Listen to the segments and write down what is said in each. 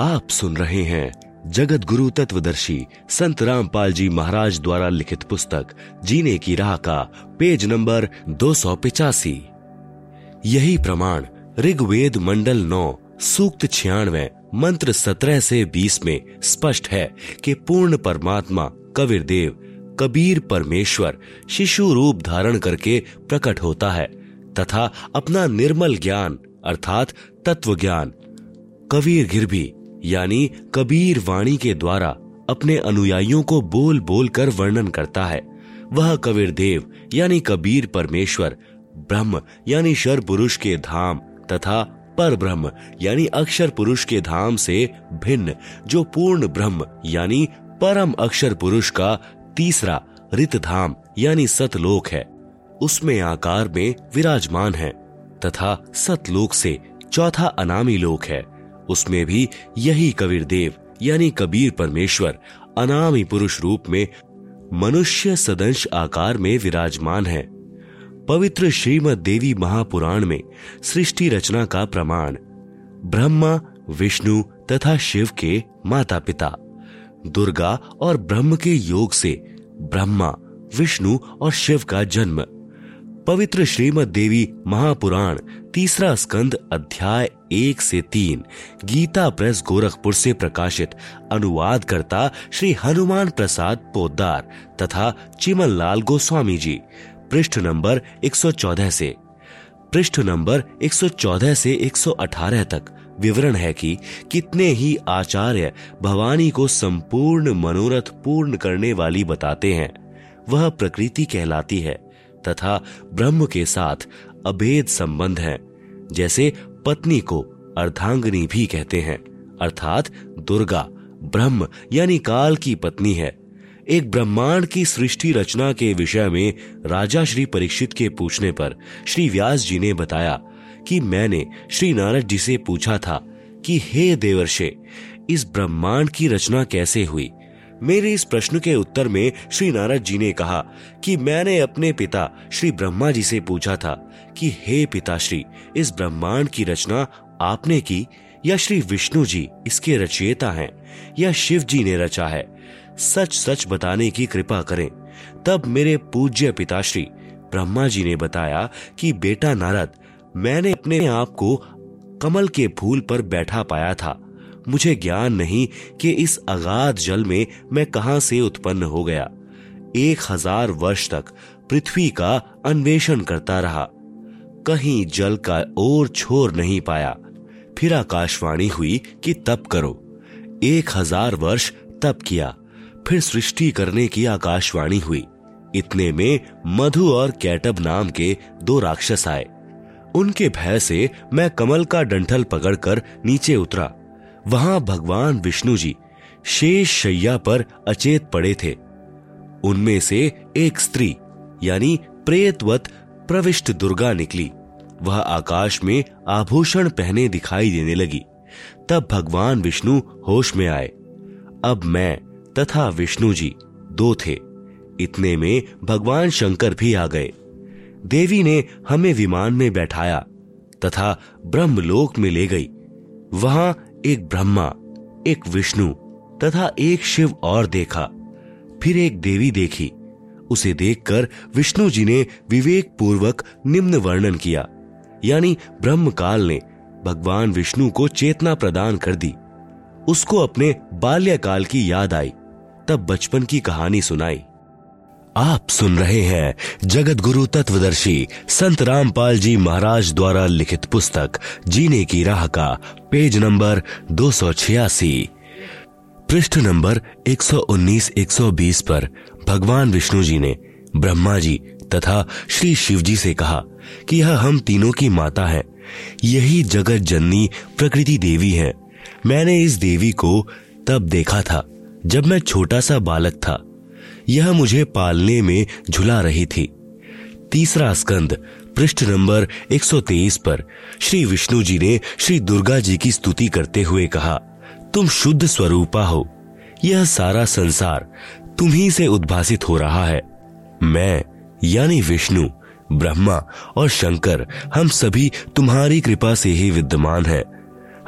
आप सुन रहे हैं जगत गुरु तत्वदर्शी संत रामपाल जी महाराज द्वारा लिखित पुस्तक, जीने की राह का पेज नंबर दो यही प्रमाण ऋग्वेद मंडल नौ, सूक्त छियानवे, मंत्र सत्रह से बीस में स्पष्ट है कि पूर्ण परमात्मा कबीर देव कबीर परमेश्वर, शिशु रूप धारण करके प्रकट होता है, तथा अपना निर्मल ज्ञान, अर्थात तत्व ज्ञान कबीर गिरभी यानी कबीर वाणी के द्वारा अपने अनुयायियों को बोल बोल कर वर्णन करता है। वह कबीर देव, यानी कबीर परमेश्वर, ब्रह्म, यानी शर पुरुष के धाम, तथा पर ब्रह्म, यानी अक्षर पुरुष के धाम से भिन्न, जो पूर्ण ब्रह्म, यानी परम अक्षर पुरुष का तीसरा रित धाम यानी सतलोक है। उसमें आकार में विराजमान है, तथा सतलोक से चौथा अनामी लोक है। उसमें भी यही कबीर देव, यानी कबीर परमेश्वर, अनामी पुरुष रूप में मनुष्य सदंश आकार में विराजमान है। पवित्र श्रीमद देवी महापुराण में सृष्टि रचना का प्रमाण, ब्रह्मा, विष्णु तथा शिव के माता पिता दुर्गा और ब्रह्म के योग से ब्रह्मा, विष्णु और शिव का जन्म। पवित्र श्रीमद देवी महापुराण, तीसरा स्कंद अध्याय एक से तीन, गीता प्रेस गोरखपुर से प्रकाशित अनुवाद करता श्री हनुमान प्रसाद पोदार तथा चिमन लाल गोस्वामी जी पृष्ठ नंबर 114 से पृष्ठ नंबर 114 से 118 तक विवरण है कि कितने ही आचार्य भवानी को संपूर्ण मनोरथ पूर्ण करने वाली बताते हैं। वह प्रकृति कहलाती है। तथा ब्रह्म के साथ अभेद संबंध है, जैसे पत्नी को अर्धांगनी भी कहते हैं, अर्थात दुर्गा, ब्रह्म, यानी काल की पत्नी है। एक ब्रह्मांड की सृष्टि रचना के विषय में राजा श्री परीक्षित के पूछने पर श्री व्यास जी ने बताया कि मैंने श्री नारद जी से पूछा था कि, हे देवर्षे, इस ब्रह्मांड की रचना कैसे हुई? मेरे इस प्रश्न के उत्तर में श्री नारद जी ने कहा कि मैंने अपने पिता श्री ब्रह्मा जी से पूछा था कि, हे पिताश्री, इस ब्रह्मांड की रचना आपने की या श्री विष्णु जी इसके रचयिता हैं या शिव जी ने रचा है? सच सच बताने की कृपा करें। तब मेरे पूज्य पिताश्री ब्रह्मा जी ने बताया कि, बेटा नारद, मैंने अपने आप को कमल के फूल पर बैठा पाया था। मुझे ज्ञान नहीं कि इस अगाध जल में मैं कहाँ से उत्पन्न हो गया। एक हज़ार वर्ष तक पृथ्वी का अन्वेषण करता रहा। कहीं जल का और छोर नहीं पाया। फिर आकाशवाणी हुई कि तप करो। एक हज़ार वर्ष तप किया। फिर सृष्टि करने की आकाशवाणी हुई। इतने में मधु और कैटब नाम के दो राक्षस आए। उनके भय से मैं कमल का डंठल पकड़कर नीचे उतरा। वहाँ भगवान विष्णु जी शेष शैया पर अचेत पड़े थे। उनमें से एक स्त्री, यानी प्रेतवत प्रविष्ट दुर्गा निकली। वह आकाश में आभूषण पहने दिखाई देने लगी। तब भगवान विष्णु होश में आए। अब मैं तथा विष्णु जी दो थे। इतने में भगवान शंकर भी आ गए। देवी ने हमें विमान में बैठाया तथा ब्रह्मलोक में ले गई। वहाँ एक ब्रह्मा, एक विष्णु तथा एक शिव और देखा। फिर एक देवी देखी। उसे देखकर विष्णु जी ने विवेक पूर्वक निम्न वर्णन किया। यानी ब्रह्म काल ने भगवान विष्णु को चेतना प्रदान कर दी। उसको अपने बाल्यकाल की याद आई। तब बचपन की कहानी सुनाई। आप सुन रहे हैं जगत गुरु तत्वदर्शी संत रामपाल जी महाराज द्वारा लिखित पुस्तक, जीने की राह का, पेज नंबर दो सौ छियासी। पृष्ठ नंबर 119-120 पर भगवान विष्णु जी ने ब्रह्मा जी तथा श्री शिव जी से कहा कि यह हम तीनों की माता है। यही जगत जननी प्रकृति देवी है। मैंने इस देवी को तब देखा था जब मैं छोटा सा बालक था। यह मुझे पालने में झुला रही थी। तीसरा स्कंद, पृष्ठ नंबर 123 पर, श्री विष्णु जी ने श्री दुर्गा जी की स्तुति करते हुए कहा, तुम शुद्ध स्वरूपा हो। यह सारा संसार तुम्ही से उद्भासित हो रहा है। मैं, यानी विष्णु, ब्रह्मा और शंकर, हम सभी तुम्हारी कृपा से ही विद्यमान है।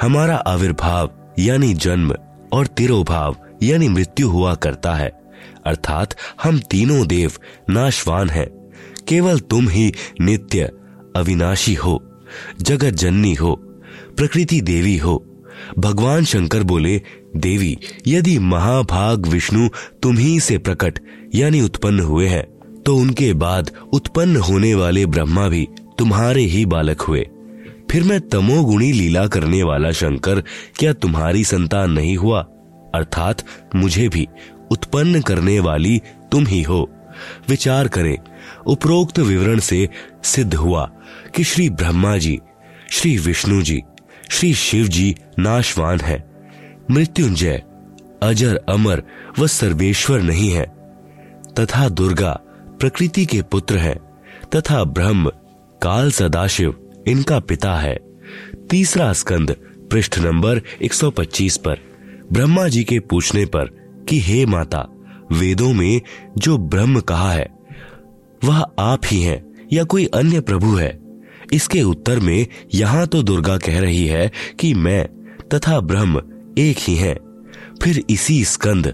हमारा आविर्भाव, यानी जन्म और तिरोभाव, यानी मृत्यु हुआ करता है। अर्थात हम तीनों देव नाशवान हैं। केवल तुम ही नित्य अविनाशी हो जगत जननी हो, प्रकृति देवी हो। भगवान शंकर बोले, देवी, यदि महाभाग विष्णु तुम ही से प्रकट, यानी उत्पन्न हुए हैं तो उनके बाद उत्पन्न होने वाले ब्रह्मा भी तुम्हारे ही बालक हुए। फिर मैं तमोगुणी लीला करने वाला शंकर, क्या तुम्हारी संतान नहीं हुआ? अर्थात मुझे भी उत्पन्न करने वाली तुम ही हो। विचार करें। उपरोक्त विवरण से सिद्ध हुआ कि श्री ब्रह्मा जी, श्री विष्णु जी, श्री शिव जी नाशवान है। मृत्युंजय, अजर, अमर व सर्वेश्वर नहीं है। तथा दुर्गा प्रकृति के पुत्र है। तथा ब्रह्म काल सदाशिव इनका पिता है। तीसरा स्कंद पृष्ठ नंबर 125 पर ब्रह्मा जी के पूछने पर कि हे माता, वेदों में जो ब्रह्म कहा है, वह आप ही हैं या कोई अन्य प्रभु है इसके उत्तर में यहाँ तो दुर्गा कह रही है कि मैं तथा ब्रह्म एक ही हैं। फिर इसी स्कंद,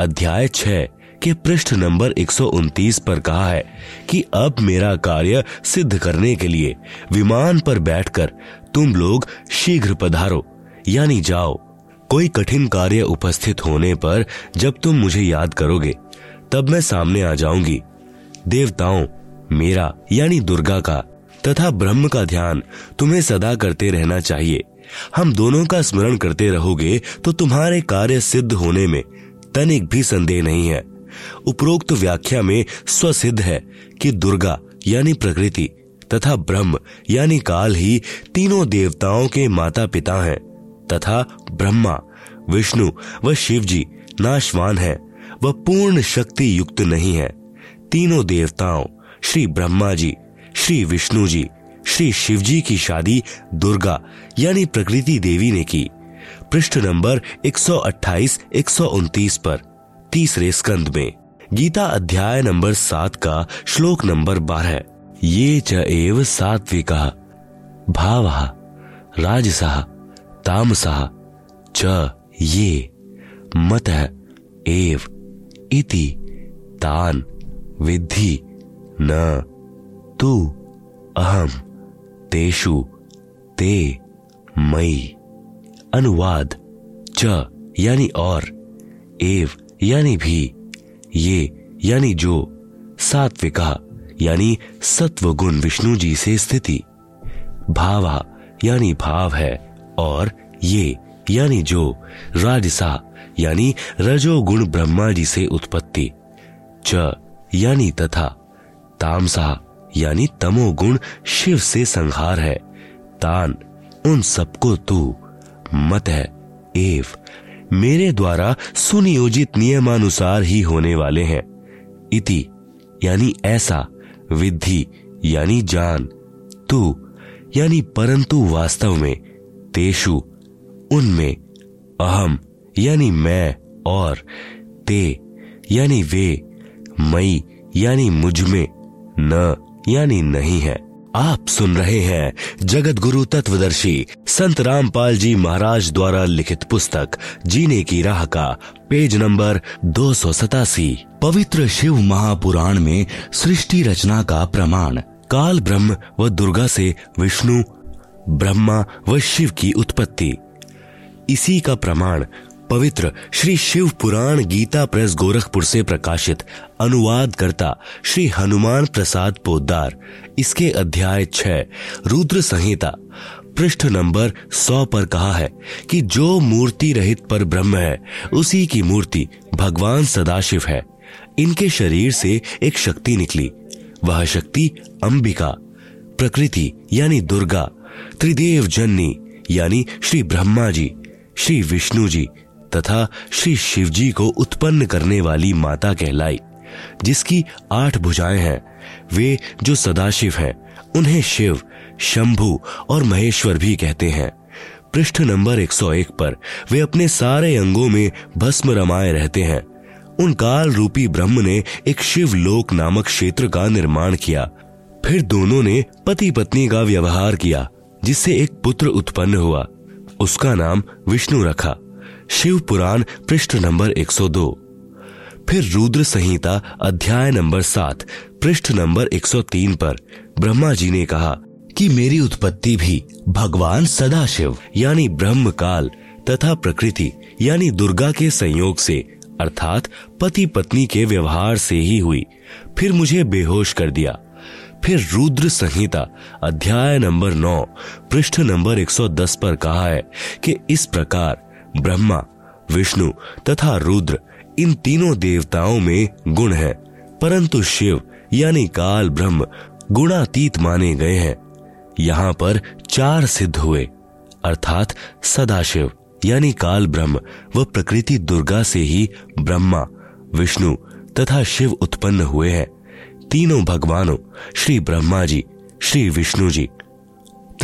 अध्याय छह के पृष्ठ नंबर 129 पर कहा है कि अब मेरा कार्य सिद्ध करने के लिए विमान पर बैठकर तुम लोग शीघ्र पधारो, यानी जाओ कोई कठिन कार्य उपस्थित होने पर जब तुम मुझे याद करोगे, तब मैं सामने आ जाऊँगी। देवताओं, मेरा यानी दुर्गा का तथा ब्रह्म का ध्यान तुम्हें सदा करते रहना चाहिए। हम दोनों का स्मरण करते रहोगे तो तुम्हारे कार्य सिद्ध होने में तनिक भी संदेह नहीं है। उपरोक्त व्याख्या में स्वसिद्ध है कि दुर्गा यानी प्रकृति तथा ब्रह्म यानी काल ही तीनों देवताओं के माता पिता हैं। तथा ब्रह्मा, विष्णु व शिव जी नाशवान है। वह पूर्ण शक्ति युक्त नहीं है। तीनों देवताओं, श्री ब्रह्मा जी, श्री विष्णु जी, श्री शिव जी की शादी दुर्गा, यानी प्रकृति देवी ने की। पृष्ठ नंबर 128 129 पर, तीसरे स्कंद में। गीता अध्याय नंबर सात का श्लोक नंबर बारह ये च एव सात्विका, भाव, राजसा। तामसा, च ये, मत एव, इति, तान विधि न, तू अहम तेषु, ते मई अनुवाद, च, यानी और, एव, यानी भी, ये, यानी जो, सात्विका, यानी सत्व गुण विष्णु जी से स्थिति। भावा, यानी भाव है। और ये, यानी जो राजसा, यानी रजोगुण ब्रह्मा जी से उत्पत्ति, च, यानी तथा, तामसा, यानी तमोगुण शिव से संहार है, तान, उन सबको तू, मत है, एव, मेरे द्वारा सुनियोजित नियमानुसार ही होने वाले हैं, इति, यानी ऐसा विधि यानी जान, तू, यानी परंतु वास्तव में तेषु, उनमें अहम, यानी मैं, और ते, यानी वे, मई, यानी मुझमें न, यानी नहीं है। आप सुन रहे हैं जगत गुरु तत्वदर्शी संत रामपाल जी महाराज द्वारा लिखित पुस्तक, जीने की राह का, पेज नंबर दो सौ सतासी। पवित्र शिव महापुराण में सृष्टि रचना का प्रमाण। काल ब्रह्म व दुर्गा से विष्णु ब्रह्मा व शिव की उत्पत्ति। इसी का प्रमाण पवित्र श्री शिव पुराण गीता प्रेस गोरखपुर से प्रकाशित अनुवाद करता श्री हनुमान प्रसाद पोदार इसके अध्याय छह, रुद्र संहिता। पृष्ठ नंबर सौ पर कहा है कि जो मूर्ति रहित पर ब्रह्म है, उसी की मूर्ति भगवान सदाशिव है। इनके शरीर से एक शक्ति निकली, वह शक्ति अंबिका, प्रकृति यानी दुर्गा। त्रिदेव जननी, यानी श्री ब्रह्मा जी, श्री विष्णु जी, तथा श्री शिव जी को उत्पन्न करने वाली माता कहलाई, जिसकी आठ भुजाएँ हैं। वे जो सदाशिव हैं, उन्हें शिव, शंभु और महेश्वर भी कहते हैं। पृष्ठ नंबर 101 पर वे अपने सारे अंगों में भस्म रमाए रहते हैं। उन काल रूपी ब्रह्म ने एक शिव लोक नामक क्षेत्र का निर्माण किया। फिर दोनों ने पति पत्नी का व्यवहार किया। जिससे एक पुत्र उत्पन्न हुआ। उसका नाम विष्णु रखा। शिव पुराण पृष्ठ नंबर 102 फिर रुद्र संहिता अध्याय नंबर सात, पृष्ठ नंबर 103 पर ब्रह्मा जी ने कहा कि मेरी उत्पत्ति भी भगवान सदाशिव, यानी ब्रह्म काल तथा प्रकृति, यानी दुर्गा के संयोग से, अर्थात पति पत्नी के व्यवहार से ही हुई। फिर मुझे बेहोश कर दिया। फिर रुद्र संहिता, अध्याय नंबर नौ, पृष्ठ नंबर 110 पर कहा है कि इस प्रकार ब्रह्मा, विष्णु तथा रुद्र इन तीनों देवताओं में गुण है, परंतु शिव यानी काल ब्रह्म गुणातीत माने गए हैं। यहाँ पर चार सिद्ध हुए, अर्थात सदाशिव यानी काल ब्रह्म व प्रकृति दुर्गा से ही ब्रह्मा, विष्णु तथा शिव उत्पन्न हुए हैं। तीनों भगवानों, श्री ब्रह्मा जी, श्री विष्णु जी,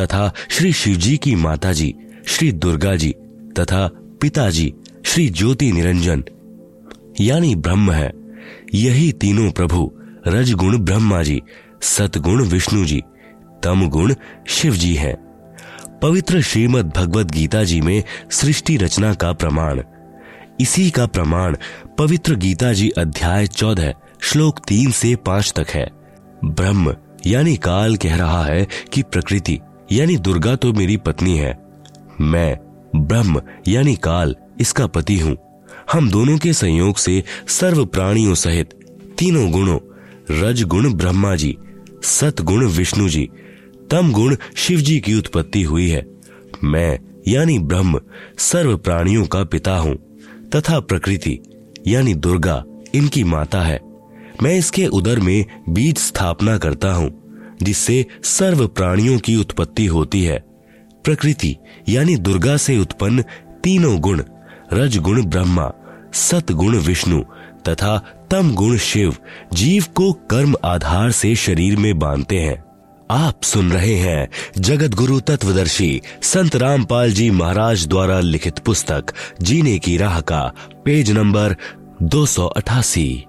तथा श्री शिव जी की माता जी, श्री दुर्गा जी, तथा पिताजी श्री ज्योति निरंजन। यानी ब्रह्म है। यही तीनों प्रभु, रजगुण ब्रह्मा जी, सतगुण विष्णु जी तम गुण शिव जी है। पवित्र श्रीमद भगवत गीता जी में सृष्टि रचना का प्रमाण। इसी का प्रमाण पवित्र गीता जी अध्याय चौदह श्लोक तीन से पाँच तक है। ब्रह्म, यानी काल, कह रहा है कि प्रकृति, यानी दुर्गा तो मेरी पत्नी है। मैं, ब्रह्म, यानी काल, इसका पति हूँ। हम दोनों के संयोग से सर्व प्राणियों सहित तीनों गुणों रज गुण ब्रह्मा जी सत गुण विष्णु जी तम गुण शिव जी की उत्पत्ति हुई है। मैं, यानी ब्रह्म, सर्व प्राणियों का पिता हूँ, तथा प्रकृति, यानी दुर्गा, इनकी माता है। मैं इसके उदर में बीज स्थापना करता हूँ, जिससे सर्व प्राणियों की उत्पत्ति होती है। प्रकृति, यानी दुर्गा से उत्पन्न तीनों गुण रज गुण ब्रह्मा सत गुण विष्णु, तथा तम गुण शिव, जीव को कर्म आधार से शरीर में बांधते हैं। आप सुन रहे हैं जगत गुरु तत्वदर्शी संत रामपाल जी महाराज द्वारा लिखित पुस्तक, जीने की राह का, पेज नंबर दो सौ अठासी।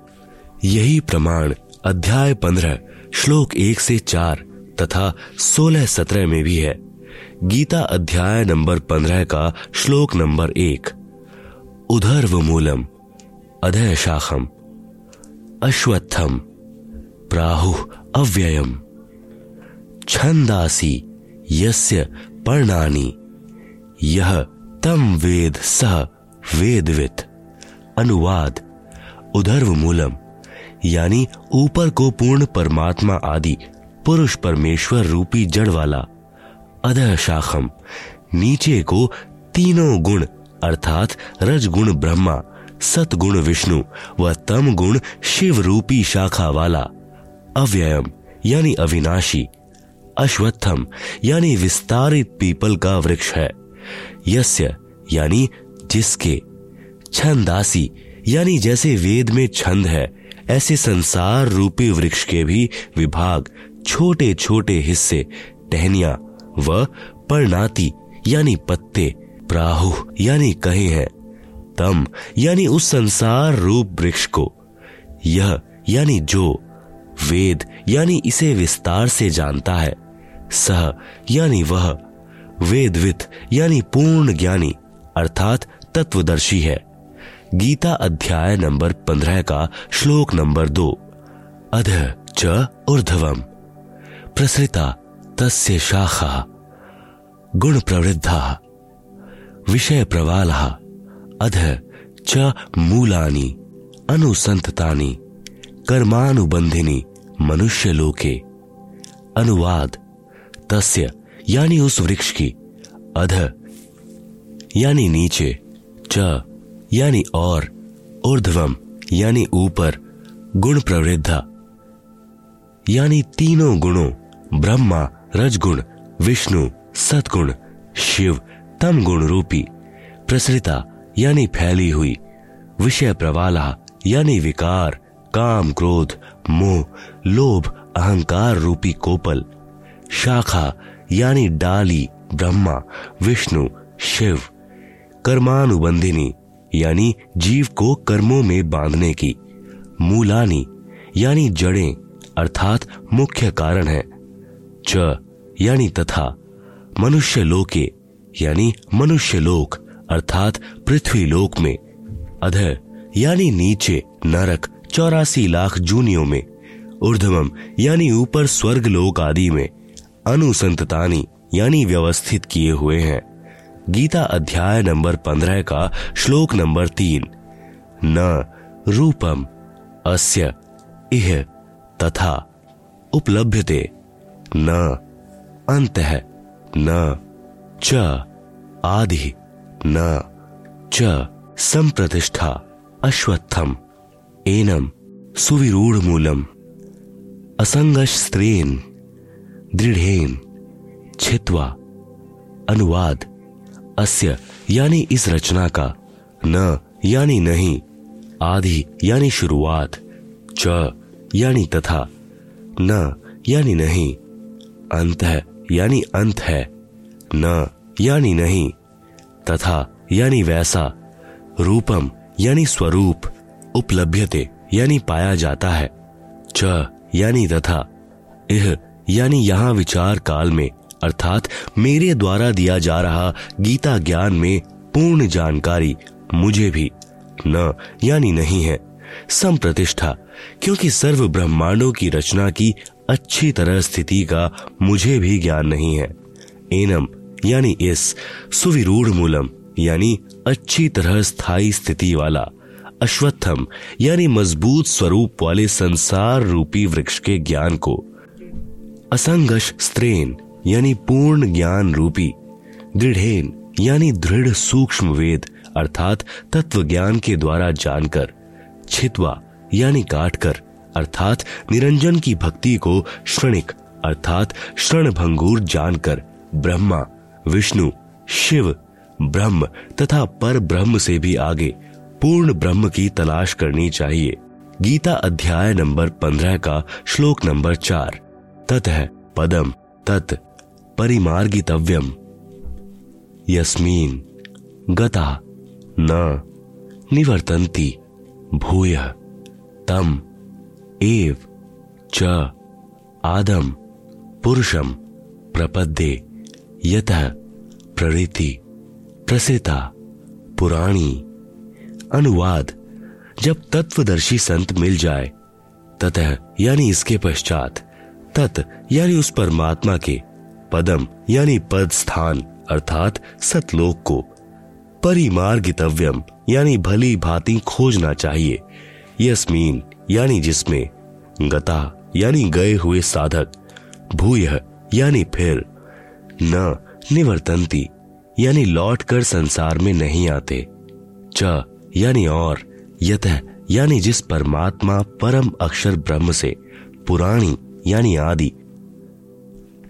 यही प्रमाण अध्याय पंद्रह, श्लोक एक से चार तथा सोलह सत्रह में भी है। गीता अध्याय नंबर पंद्रह का श्लोक नंबर एक। उधर्व मूलम, अधय शाखम, अश्वत्थम, प्राहु अव्ययम। छंदासी यस्य पर्णानि यह तम वेद सह वेदवित। अनुवाद, उधर्व मूलम। यानी ऊपर को पूर्ण परमात्मा आदि, पुरुष परमेश्वर रूपी जड़ वाला। अधः शाखम, नीचे को तीनों गुण, अर्थात रजगुण ब्रह्मा, सतगुण विष्णु व तम गुण शिव रूपी शाखा वाला। अव्ययम, यानी अविनाशी। अश्वत्थम, यानी विस्तारित पीपल का वृक्ष है। यस्य, यानी जिसके। छंदासी, यानी जैसे वेद में छंद है। ऐसे संसार रूपी वृक्ष के भी विभाग छोटे छोटे हिस्से, टहनिया व परनाती यानी पत्ते, प्राहु, यानी कहे हैं। तम, यानी उस संसार रूप वृक्ष को। यह, यानी जो, वेद, यानी इसे विस्तार से जानता है। सह, यानी वह, वेदवित, यानी पूर्ण ज्ञानी, अर्थात तत्वदर्शी है। गीता अध्याय नंबर पंद्रह का श्लोक नंबर दो। अध च ऊर्धवम। प्रसृता तस्य शाखा। गुण प्रवृद्धा विषय प्रवाला अध च मूलानि। अनुसंततानि कर्मानुबंधिनी मनुष्य लोके अनुवाद। तस्य, यानी उस वृक्ष की। अध, यानी नीचे। च यानी और, ऊर्ध्वम, यानी ऊपर, गुण प्रवृद्धा। यानी तीनों गुणों, ब्रह्मा, रजगुण, विष्णु सतगुण शिव तम गुण रूपी प्रसृता यानी फैली हुई, विषय प्रवाला, यानी विकार, काम, क्रोध, मोह, लोभ, अहंकार रूपी कोपल, शाखा, यानी डाली, ब्रह्मा, विष्णु, शिव, कर्मानुबंधिनी यानी जीव को कर्मों में बांधने की। मूलानी, यानी जड़ें, अर्थात मुख्य कारण है। च, यानी तथा, मनुष्य लोके, यानी मनुष्य लोक, अर्थात पृथ्वी लोक में। अधर यानी नीचे, नरक, चौरासी लाख जूनियों में। ऊर्धवम, यानी ऊपर स्वर्ग लोक आदि में। अनुसंततानी, यानी व्यवस्थित किए हुए हैं। गीता अध्याय नंबर पंद्रह का श्लोक नंबर तीन। न रूपम अस्य इह तथा उपलभ्यते। न अंत न च आदि न च संप्रतिष्ठा अश्वत्थम एनम सुविरूढ़ मूलम असंगश स्त्रेन दृढ़ेन छित्वा अनुवाद। अस्य, यानी इस रचना का। न, यानी नहीं। आदि यानी शुरुआत। च, यानी तथा। न, यानी नहीं। अंत है, यानी अंत है। न, यानी नहीं। तथा, यानी वैसा। रूपम, यानी स्वरूप। उपलभ्यते, यानी पाया जाता है। च, यानी तथा। इह, यानी यहाँ विचार काल में। अर्थात मेरे द्वारा दिया जा रहा गीता ज्ञान में पूर्ण जानकारी मुझे भी, न, यानी नहीं है, संप्रतिष्ठा, क्योंकि सर्व ब्रह्मांडों की रचना की अच्छी तरह स्थिति का मुझे भी ज्ञान नहीं है। एनम, यानी इस सुविरूढ़ मूलम, यानी अच्छी तरह स्थायी स्थिति वाला, अश्वत्थम, यानी मज़बूत स्वरूप वाले संसार रूपी वृक्ष के ज्ञान को। असंगश स्त्रेन यानी पूर्ण ज्ञान रूपी, दृढ़ेन, यानी दृढ़ सूक्ष्म वेद, अर्थात तत्व ज्ञान के द्वारा जानकर, छितवा, यानी काटकर, अर्थात निरंजन की भक्ति को श्रणिक, अर्थात श्रण भंगूर जानकर, ब्रह्मा, विष्णु, शिव, ब्रह्म तथा पर ब्रह्म से भी आगे पूर्ण ब्रह्म की तलाश करनी चाहिए। गीता अध्याय नंबर पंद्रह का श्लोक नंबर चार। तत है पदम तत् परिमार्गितव्यम। यस्मीन गता न निवर्तन्ति भूय। तम एव च आदम पुरुषम प्रपद्ये। यत प्ररीति प्रसिता पुराणी। अनुवाद, जब तत्वदर्शी संत मिल जाए, ततः यानी इसके पश्चात, तत् यानी उस परमात्मा के पदम, यानी पद स्थान अर्थात सतलोक को। परिमार्गितव्यम, यानी भली भांति खोजना चाहिए। यस्मीन, यानी जिसमें। गता, यानी गए हुए साधक। भूय, यानी फिर। न, निवर्तंती, यानी लौट कर संसार में नहीं आते। च, यानी और। यत, यानी जिस परमात्मा परम अक्षर ब्रह्म से। पुराणी, यानी आदि।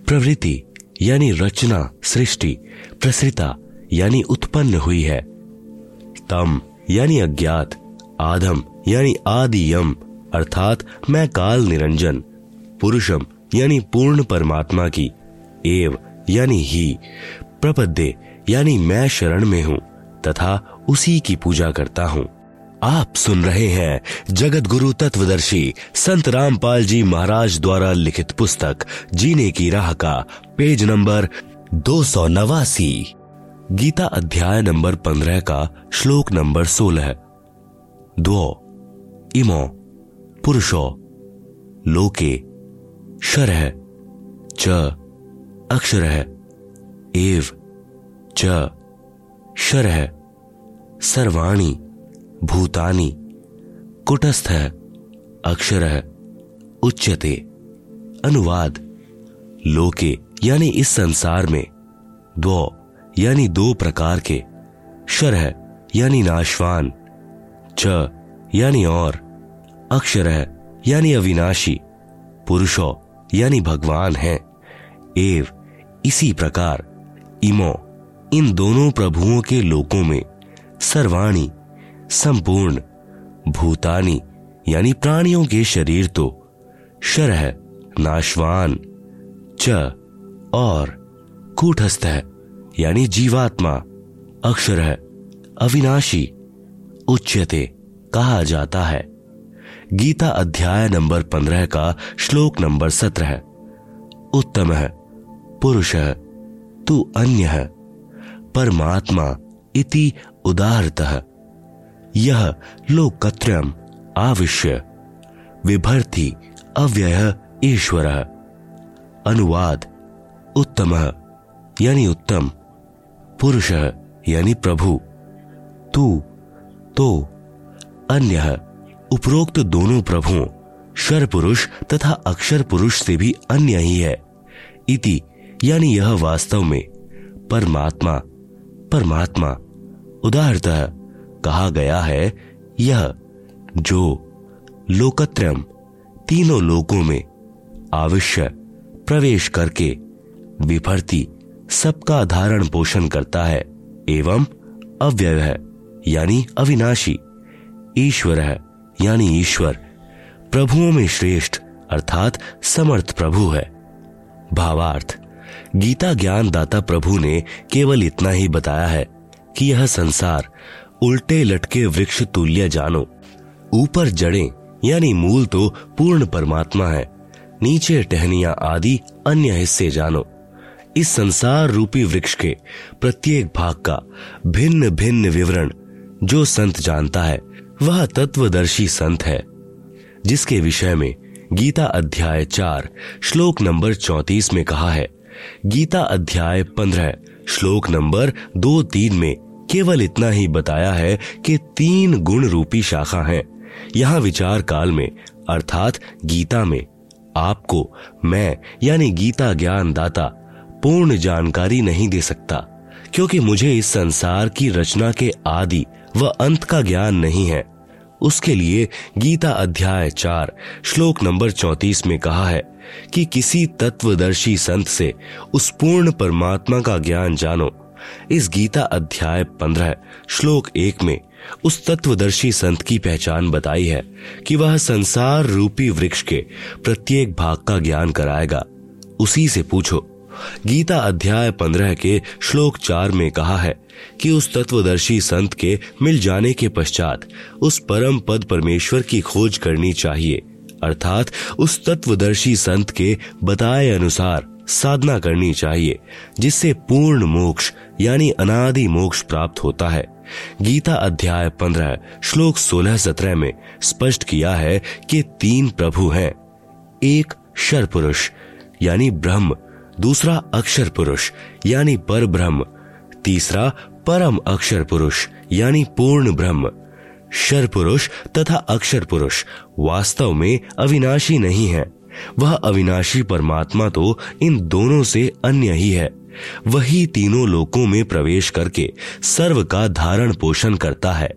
प्रवृत्ति यानी रचना, सृष्टि प्रसृता यानी उत्पन्न हुई है। तम, यानी अज्ञात आधम यानी आदियम, अर्थात मैं काल निरंजन, पुरुषम, यानी पूर्ण परमात्मा की, एव, यानी ही, प्रपद्य, यानी मैं शरण में हूँ, तथा उसी की पूजा करता हूँ। आप सुन रहे हैं जगत गुरु तत्वदर्शी संत रामपाल जी महाराज द्वारा लिखित पुस्तक, जीने की राह का, पेज नंबर दो सौ नवासी। गीता अध्याय नंबर पंद्रह का श्लोक नंबर सोलह। दो। इमो। पुरुषो। लोके। शरह च। अक्षर। एव। च। शरह सर्वाणी। भूतानि, कुटस्थ अक्षर उच्चते अनुवाद, लोके, यानी इस संसार में दो यानी दो प्रकार के शरह यानी नाशवान, च, यानी और, अक्षर है, यानी अविनाशी, पुरुषो, यानी भगवान है, एव, इसी प्रकार, इमो, इन दोनों प्रभुओं के लोकों में, सर्वाणी संपूर्ण, भूतानी, यानी प्राणियों के शरीर तो शरह, नाशवान, च, और, कूटस्थ है, यानी जीवात्मा अक्षर है अविनाशी, उच्यते, कहा जाता है। गीता अध्याय नंबर पंद्रह का श्लोक नंबर सत्रह, उत्तम है पुरुष है तू अन्य है परमात्मा इति उदाहरतः यह लोकत्रयम आविश्य। विभर्ति अव्यय ईश्वर। अनुवाद उत्तम, यानी उत्तम। पुरुष, यानी प्रभु। तू तो अन्य। उपरोक्त दोनों प्रभुओं शर पुरुष तथा अक्षर पुरुष से भी अन्य ही है। इति, यानी यह वास्तव में, परमात्मा परमात्मा। उदाहरणतः कहा गया है, यह, जो, लोकत्रयम, तीनों लोकों में आवश्य प्रवेश करके, विभर्ती, सबका धारण पोषण करता है, एवं अव्यय है, यानी अविनाशी, ईश्वर है, यानी ईश्वर, प्रभुओं में श्रेष्ठ, अर्थात समर्थ प्रभु है। भावार्थ, गीता ज्ञान दाता प्रभु ने केवल इतना ही बताया है कि यह संसार उल्टे लटके वृक्ष तुल्य जानो। ऊपर जड़े, यानी मूल तो पूर्ण परमात्मा है। नीचे टहनिया आदि अन्य हिस्से जानो। इस संसार रूपी वृक्ष के प्रत्येक भाग का भिन्न भिन्न विवरण जो संत जानता है, वह तत्वदर्शी संत है। जिसके विषय में गीता अध्याय चार, श्लोक नंबर चौतीस में कहा है, गीता अध्याय पंद्रह, श्लोक नंबर दो तीन में केवल इतना ही बताया है कि तीन गुण रूपी शाखा हैं। यहाँ विचार काल में, अर्थात गीता में, आपको, मैं, यानी गीता ज्ञान दाता पूर्ण जानकारी नहीं दे सकता, क्योंकि मुझे इस संसार की रचना के आदि व अंत का ज्ञान नहीं है उसके लिए गीता अध्याय चार, श्लोक नंबर चौतीस में कहा है कि किसी तत्वदर्शी संत से उस पूर्ण परमात्मा का ज्ञान जानो इस गीता अध्याय पंद्रह, श्लोक एक में उस तत्वदर्शी संत की पहचान बताई है कि वह संसार रूपी वृक्ष के प्रत्येक भाग का ज्ञान कराएगा। उसी से पूछो। गीता अध्याय पंद्रह के श्लोक चार में कहा है कि उस तत्वदर्शी संत के मिल जाने के पश्चात उस परम पद परमेश्वर की खोज करनी चाहिए। अर्थात उस तत्वदर्शी संत के बताए अनुसार साधना करनी चाहिए, जिससे पूर्ण मोक्ष यानी अनादि मोक्ष प्राप्त होता है। गीता अध्याय पंद्रह, श्लोक सोलह सत्रह में स्पष्ट किया है कि तीन प्रभु हैं। एक शर पुरुष यानी ब्रह्म, दूसरा अक्षर पुरुष यानी पर ब्रह्म तीसरा परम अक्षर पुरुष यानी पूर्ण ब्रह्म। शर पुरुष तथा अक्षर पुरुष वास्तव में अविनाशी नहीं है। वह अविनाशी परमात्मा तो इन दोनों से अन्य ही है। वही तीनों लोकों में प्रवेश करके सर्व का धारण पोषण करता है।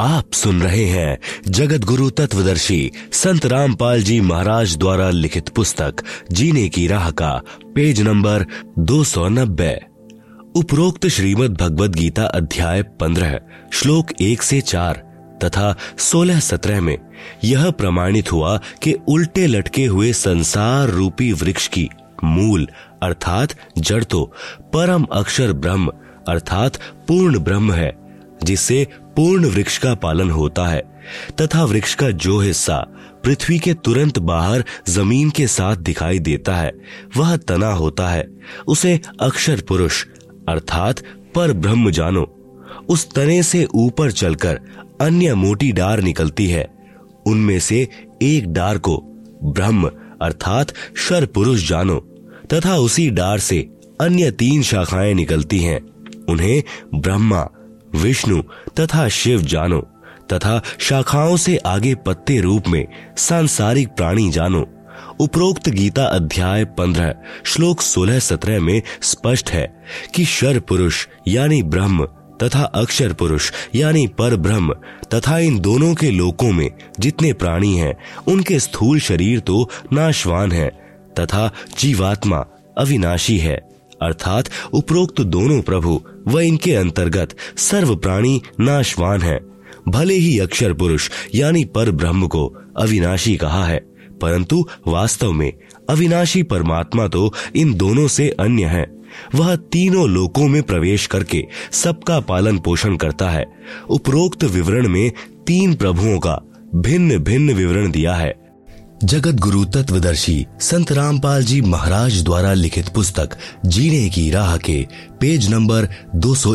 आप सुन रहे हैं जगत गुरु तत्वदर्शी संत रामपाल जी महाराज द्वारा लिखित पुस्तक, जीने की राह का, पेज नंबर 290 उपरोक्त श्रीमद् भगवद गीता अध्याय 15 श्लोक एक से चार, तथा सोलह सत्रह में यह प्रमाणित हुआ कि उल्टे लटके हुए संसार रूपी वृक्ष की मूल अर्थात जड़ तो परम अक्षर ब्रह्म, अर्थात पूर्ण ब्रह्म है, जिससे पूर्ण वृक्ष का पालन होता है, तथा वृक्ष का जो हिस्सा पृथ्वी के तुरंत बाहर ज़मीन के साथ दिखाई देता है, वह तना होता है, उसे अक्षर पुरुष, अर्थात पर ब्रह्म जानो। उस तने से ऊपर चलकर अन्य मोटी डार निकलती है, उनमें से एक डार को ब्रह्म, अर्थात शर पुरुष जानो। तथा उसी डार से अन्य तीन शाखाएँ निकलती हैं। उन्हें ब्रह्मा, विष्णु तथा शिव जानो, तथा शाखाओं से आगे पत्ते रूप में सांसारिक प्राणी जानो। उपरोक्त गीता अध्याय पंद्रह, श्लोक सोलह सत्रह में स्पष्ट है कि शर पुरुष यानी ब्रह्म तथा अक्षर पुरुष यानी पर ब्रह्म तथा इन दोनों के लोकों में जितने प्राणी हैं, उनके स्थूल शरीर तो नाशवान है। तथा जीवात्मा अविनाशी है। अर्थात उपरोक्त दोनों प्रभु व इनके अंतर्गत सर्व प्राणी नाशवान है। भले ही अक्षर पुरुष, यानी पर ब्रह्म को अविनाशी कहा है, परंतु वास्तव में अविनाशी परमात्मा तो इन दोनों से अन्य है। वह तीनों लोकों में प्रवेश करके सबका पालन पोषण करता है। उपरोक्त विवरण में तीन प्रभुओं का भिन्न भिन्न विवरण दिया है। जगत गुरु तत्वदर्शी संत रामपाल जी महाराज द्वारा लिखित पुस्तक जीने की राह के पेज नंबर दो सौ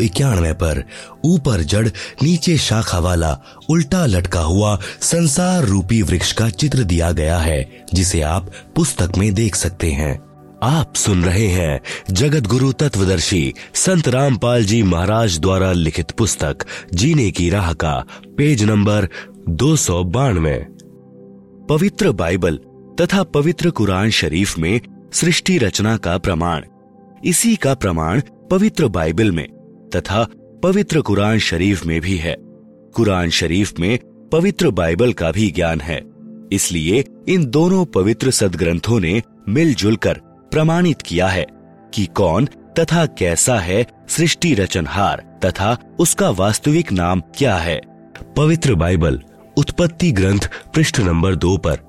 पर ऊपर जड़ नीचे शाखा वाला उल्टा लटका हुआ संसार रूपी वृक्ष का चित्र दिया गया है, जिसे आप पुस्तक में देख सकते हैं। आप सुन रहे हैं जगत गुरु तत्वदर्शी संत रामपाल जी महाराज द्वारा लिखित पुस्तक जीने की राह का पेज नंबर दो सौ बानवे। पवित्र बाइबल तथा पवित्र कुरान शरीफ में सृष्टि रचना का प्रमाण। इसी का प्रमाण पवित्र बाइबल में तथा पवित्र कुरान शरीफ में भी है। कुरान शरीफ में पवित्र बाइबल का भी ज्ञान है। इसलिए इन दोनों पवित्र सदग्रंथों ने मिलजुल कर प्रमाणित किया है कि कौन तथा कैसा है सृष्टि रचनहार तथा उसका वास्तविक नाम क्या है। पवित्र बाइबल उत्पत्ति ग्रंथ पृष्ठ नंबर दो पर।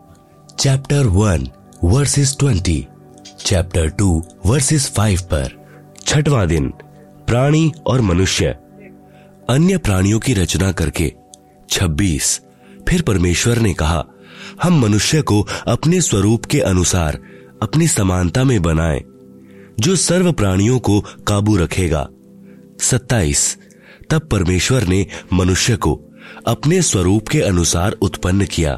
Chapter one verses twenty chapter two verses five पर। छठवां दिन प्राणी और मनुष्य। अन्य प्राणियों की रचना करके। 26 फिर परमेश्वर ने कहा हम मनुष्य को अपने स्वरूप के अनुसार अपनी समानता में बनाएँ, जो सर्व प्राणियों को काबू रखेगा। 27 तब परमेश्वर ने मनुष्य को अपने स्वरूप के अनुसार उत्पन्न किया।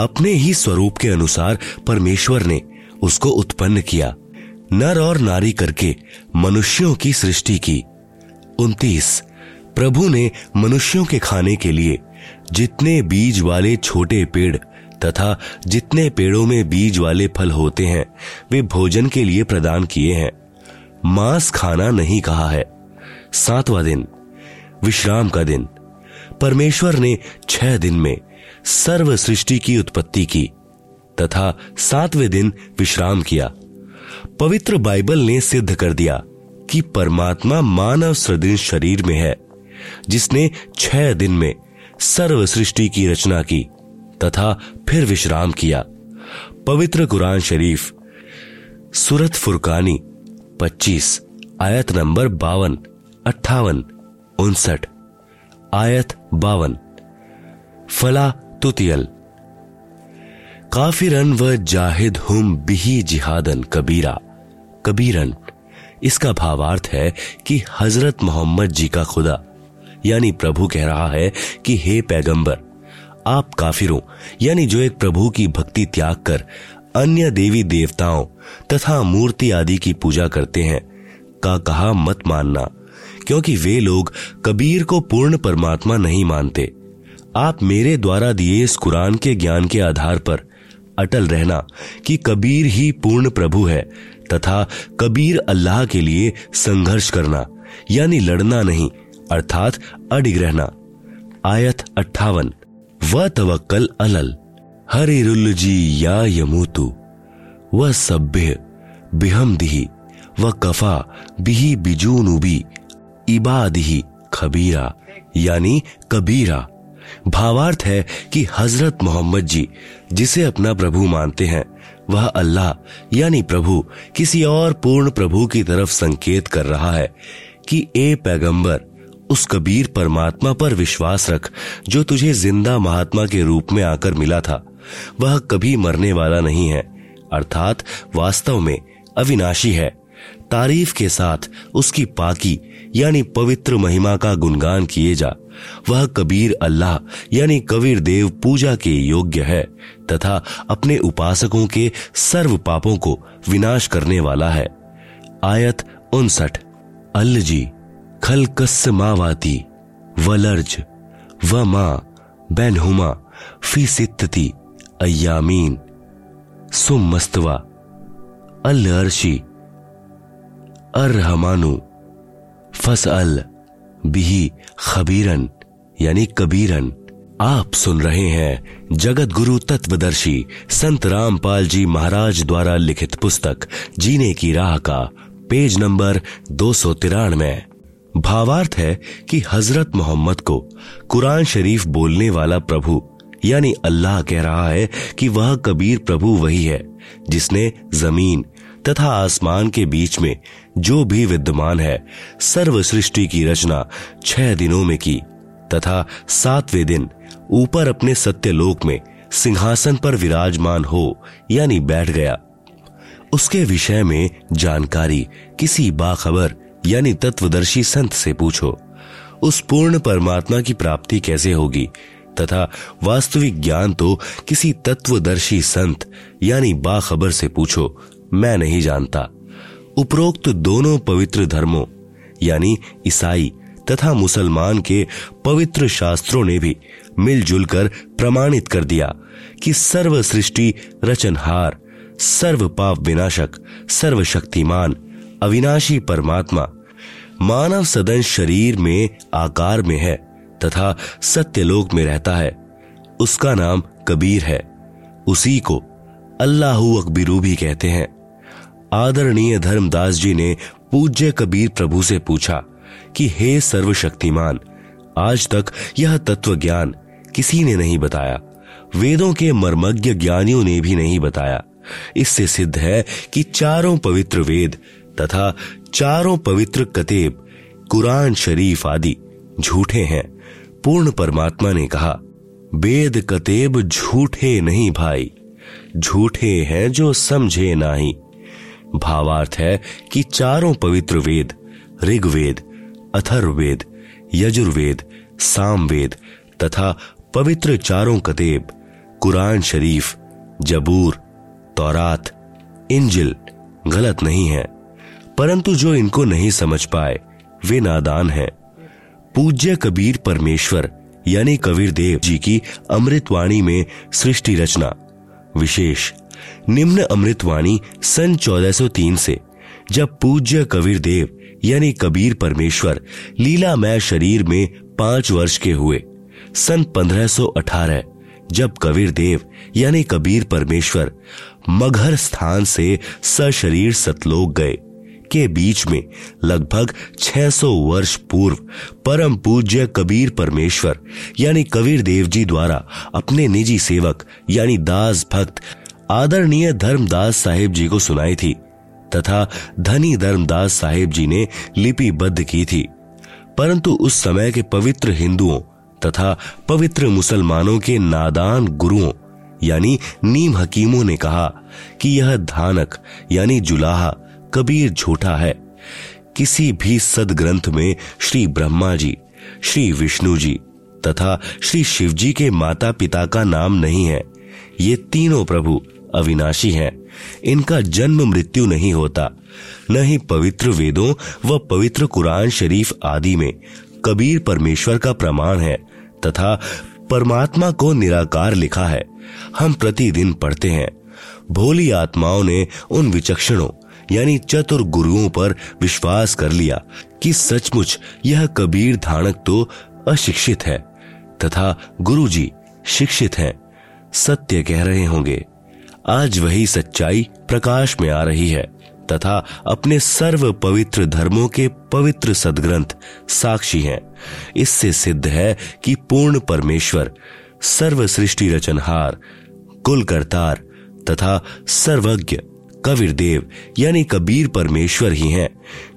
अपने ही स्वरूप के अनुसार परमेश्वर ने उसको उत्पन्न किया। नर और नारी करके मनुष्यों की सृष्टि की। उन्तीस, प्रभु ने मनुष्यों के खाने के लिए जितने बीज वाले छोटे पेड़ तथा जितने पेड़ों में बीज वाले फल होते हैं, वे भोजन के लिए प्रदान किए हैं। मांस खाना नहीं कहा है। सातवां दिन, विश्राम का दिन। परमेश्वर ने छह दिन में सर्व सृष्टि की उत्पत्ति की तथा सातवें दिन विश्राम किया। पवित्र बाइबल ने सिद्ध कर दिया कि परमात्मा मानव सदृश शरीर में है, जिसने छह दिन में सर्व सृष्टि की रचना की तथा फिर विश्राम किया। पवित्र कुरान शरीफ, सूरत फुरकानी 25 आयत नंबर बावन, अट्ठावन, उनसठ। आयत बावन। फला तुतियल। काफिरन व जाहिद हुम बिही जिहादन कबीरा। कबीरन, इसका भावार्थ है कि हज़रत मोहम्मद जी का खुदा, यानी प्रभु कह रहा है कि हे पैगंबर, आप काफिरों, यानी जो एक प्रभु की भक्ति त्याग कर अन्य देवी देवताओं तथा मूर्ति आदि की पूजा करते हैं, का कहा मत मानना। क्योंकि वे लोग कबीर को पूर्ण परमात्मा नहीं मानते। आप मेरे द्वारा दिए इस कुरान के ज्ञान के आधार पर अटल रहना कि कबीर ही पूर्ण प्रभु है तथा कबीर अल्लाह के लिए संघर्ष करना, यानी लड़ना नहीं, अर्थात अडिग रहना। आयत अट्ठावन व तवक्कल अलल हरिरुल जी या यमूतु व सभ्य बिहम दिही व कफा, बिही बिजूनुबी इबाद ही खबीरा, यानी कबीरा। भावार्थ है कि हज़रत मोहम्मद जी, जिसे अपना प्रभु मानते हैं, वह अल्लाह, यानी प्रभु, किसी और पूर्ण प्रभु की तरफ़ संकेत कर रहा है कि, ए पैगंबर, उस कबीर परमात्मा पर विश्वास रख, जो तुझे ज़िंदा महात्मा के रूप में आकर मिला था। वह कभी मरने वाला नहीं है, अर्थात वास्तव में अविनाशी है। तारीफ़ के साथ उसकी पाकी यानी पवित्र महिमा का गुणगान किए जा। वह कबीर अल्लाह, यानी कबीर देव पूजा के योग्य है, तथा अपने उपासकों के सर्व पापों को विनाश करने वाला है। आयत उनसठ, अल्लजी, खल कस मावाती, वलर्ज व माँ बैनहुमा, फ़ी सित्ती अयामीन सुमस्तवा अल अर्शी फ़सल बिही खबीरन यानी कबीरन आप सुन रहे हैं जगत गुरु तत्वदर्शी संत रामपाल जी महाराज द्वारा लिखित पुस्तक जीने की राह का पेज नंबर दो सौ तिरानवे भावार्थ है कि हज़रत मोहम्मद को कुरान शरीफ बोलने वाला प्रभु यानी अल्लाह कह रहा है कि वह कबीर प्रभु वही है जिसने ज़मीन तथा आसमान के बीच में जो भी विद्यमान है सर्व सृष्टि की रचना छह दिनों में की, तथा सातवें दिन ऊपर अपने सत्यलोक में सिंहासन पर विराजमान हो, यानी बैठ गया। उसके विषय में जानकारी किसी बाखबर, यानी तत्वदर्शी संत से पूछो, उस पूर्ण परमात्मा की प्राप्ति कैसे होगी, तथा वास्तविक ज्ञान तो किसी तत्वदर्शी संत, यानी बाखबर से पूछो मैं नहीं जानता। उपरोक्त दोनों पवित्र धर्मों, यानी ईसाई तथा मुसलमान के पवित्र शास्त्रों ने भी मिलजुल कर प्रमाणित कर दिया कि सर्व सृष्टि रचनहार सर्व पाप विनाशक, सर्वशक्तिमान, अविनाशी परमात्मा, मानव सदन शरीर में आकार में है तथा सत्यलोक में रहता है। उसका नाम कबीर है। उसी को अल्लाह अकबीरू भी कहते हैं। आदरणीय धर्मदास जी ने पूज्य कबीर प्रभु से पूछा कि, हे सर्वशक्तिमान, आज तक यह तत्व ज्ञान किसी ने नहीं बताया? वेदों के मर्मज्ञ ज्ञानियों ने भी नहीं बताया। इससे सिद्ध है कि चारों पवित्र वेद तथा चारों पवित्र कतेब, कुरान शरीफ आदि झूठे हैं। पूर्ण परमात्मा ने कहा, वेद कतेब झूठे नहीं भाई। झूठे हैं जो समझे नहीं। भावार्थ है कि चारों पवित्र वेद, ऋग्वेद, अथर्ववेद, यजुर्वेद, सामवेद तथा पवित्र चारों कतेब, कुरान शरीफ, जबूर, तौरात, इंजिल गलत नहीं है, परंतु जो इनको नहीं समझ पाए, वे नादान हैं। पूज्य कबीर परमेश्वर, यानी कबीर देव जी की अमृतवाणी में सृष्टि रचना, विशेष निम्न अमृतवाणी सन 1403 से जब पूज्य कबीर देव यानी कबीर परमेश्वर, लीलामय शरीर में पाँच वर्ष के हुए, सन 1518 जब कबीर देव यानी कबीर परमेश्वर, मगहर स्थान से सशरीर सतलोक गए, के बीच में लगभग 600 वर्ष पूर्व परम पूज्य कबीर परमेश्वर, यानी कबीर देव जी द्वारा अपने निजी सेवक, यानी दास भक्त आदरणीय धर्मदास साहेब जी को सुनाई थी, तथा धनी धर्मदास साहेब जी ने लिपिबद्ध की थी। परंतु उस समय के पवित्र हिंदुओं तथा पवित्र मुसलमानों के नादान गुरुओं, यानी नीम हकीमों ने कहा कि यह धानक, यानी जुलाहा, कबीर झूठा है। किसी भी सदग्रंथ में श्री ब्रह्मा जी, श्री विष्णु जी तथा श्री शिव जी के माता पिता का नाम नहीं है। ये तीनों प्रभु अविनाशी हैं। इनका जन्म मृत्यु नहीं होता। न ही पवित्र वेदों व पवित्र कुरान शरीफ आदि में कबीर परमेश्वर का प्रमाण है, तथा परमात्मा को निराकार लिखा है। हम प्रतिदिन पढ़ते हैं। भोली आत्माओं ने उन विचक्षणों, यानी चतुर गुरुओं पर विश्वास कर लिया कि सचमुच यह कबीर धानक तो अशिक्षित है, तथा गुरुजी शिक्षित हैं। सत्य कह रहे होंगे। आज वही सच्चाई प्रकाश में आ रही है, तथा अपने सर्व पवित्र धर्मों के पवित्र सदग्रंथ साक्षी हैं। इससे सिद्ध है कि पूर्ण परमेश्वर सर्व सृष्टि रचनहार कुल करतार तथा सर्वज्ञ कबीर देव यानी कबीर परमेश्वर ही हैं,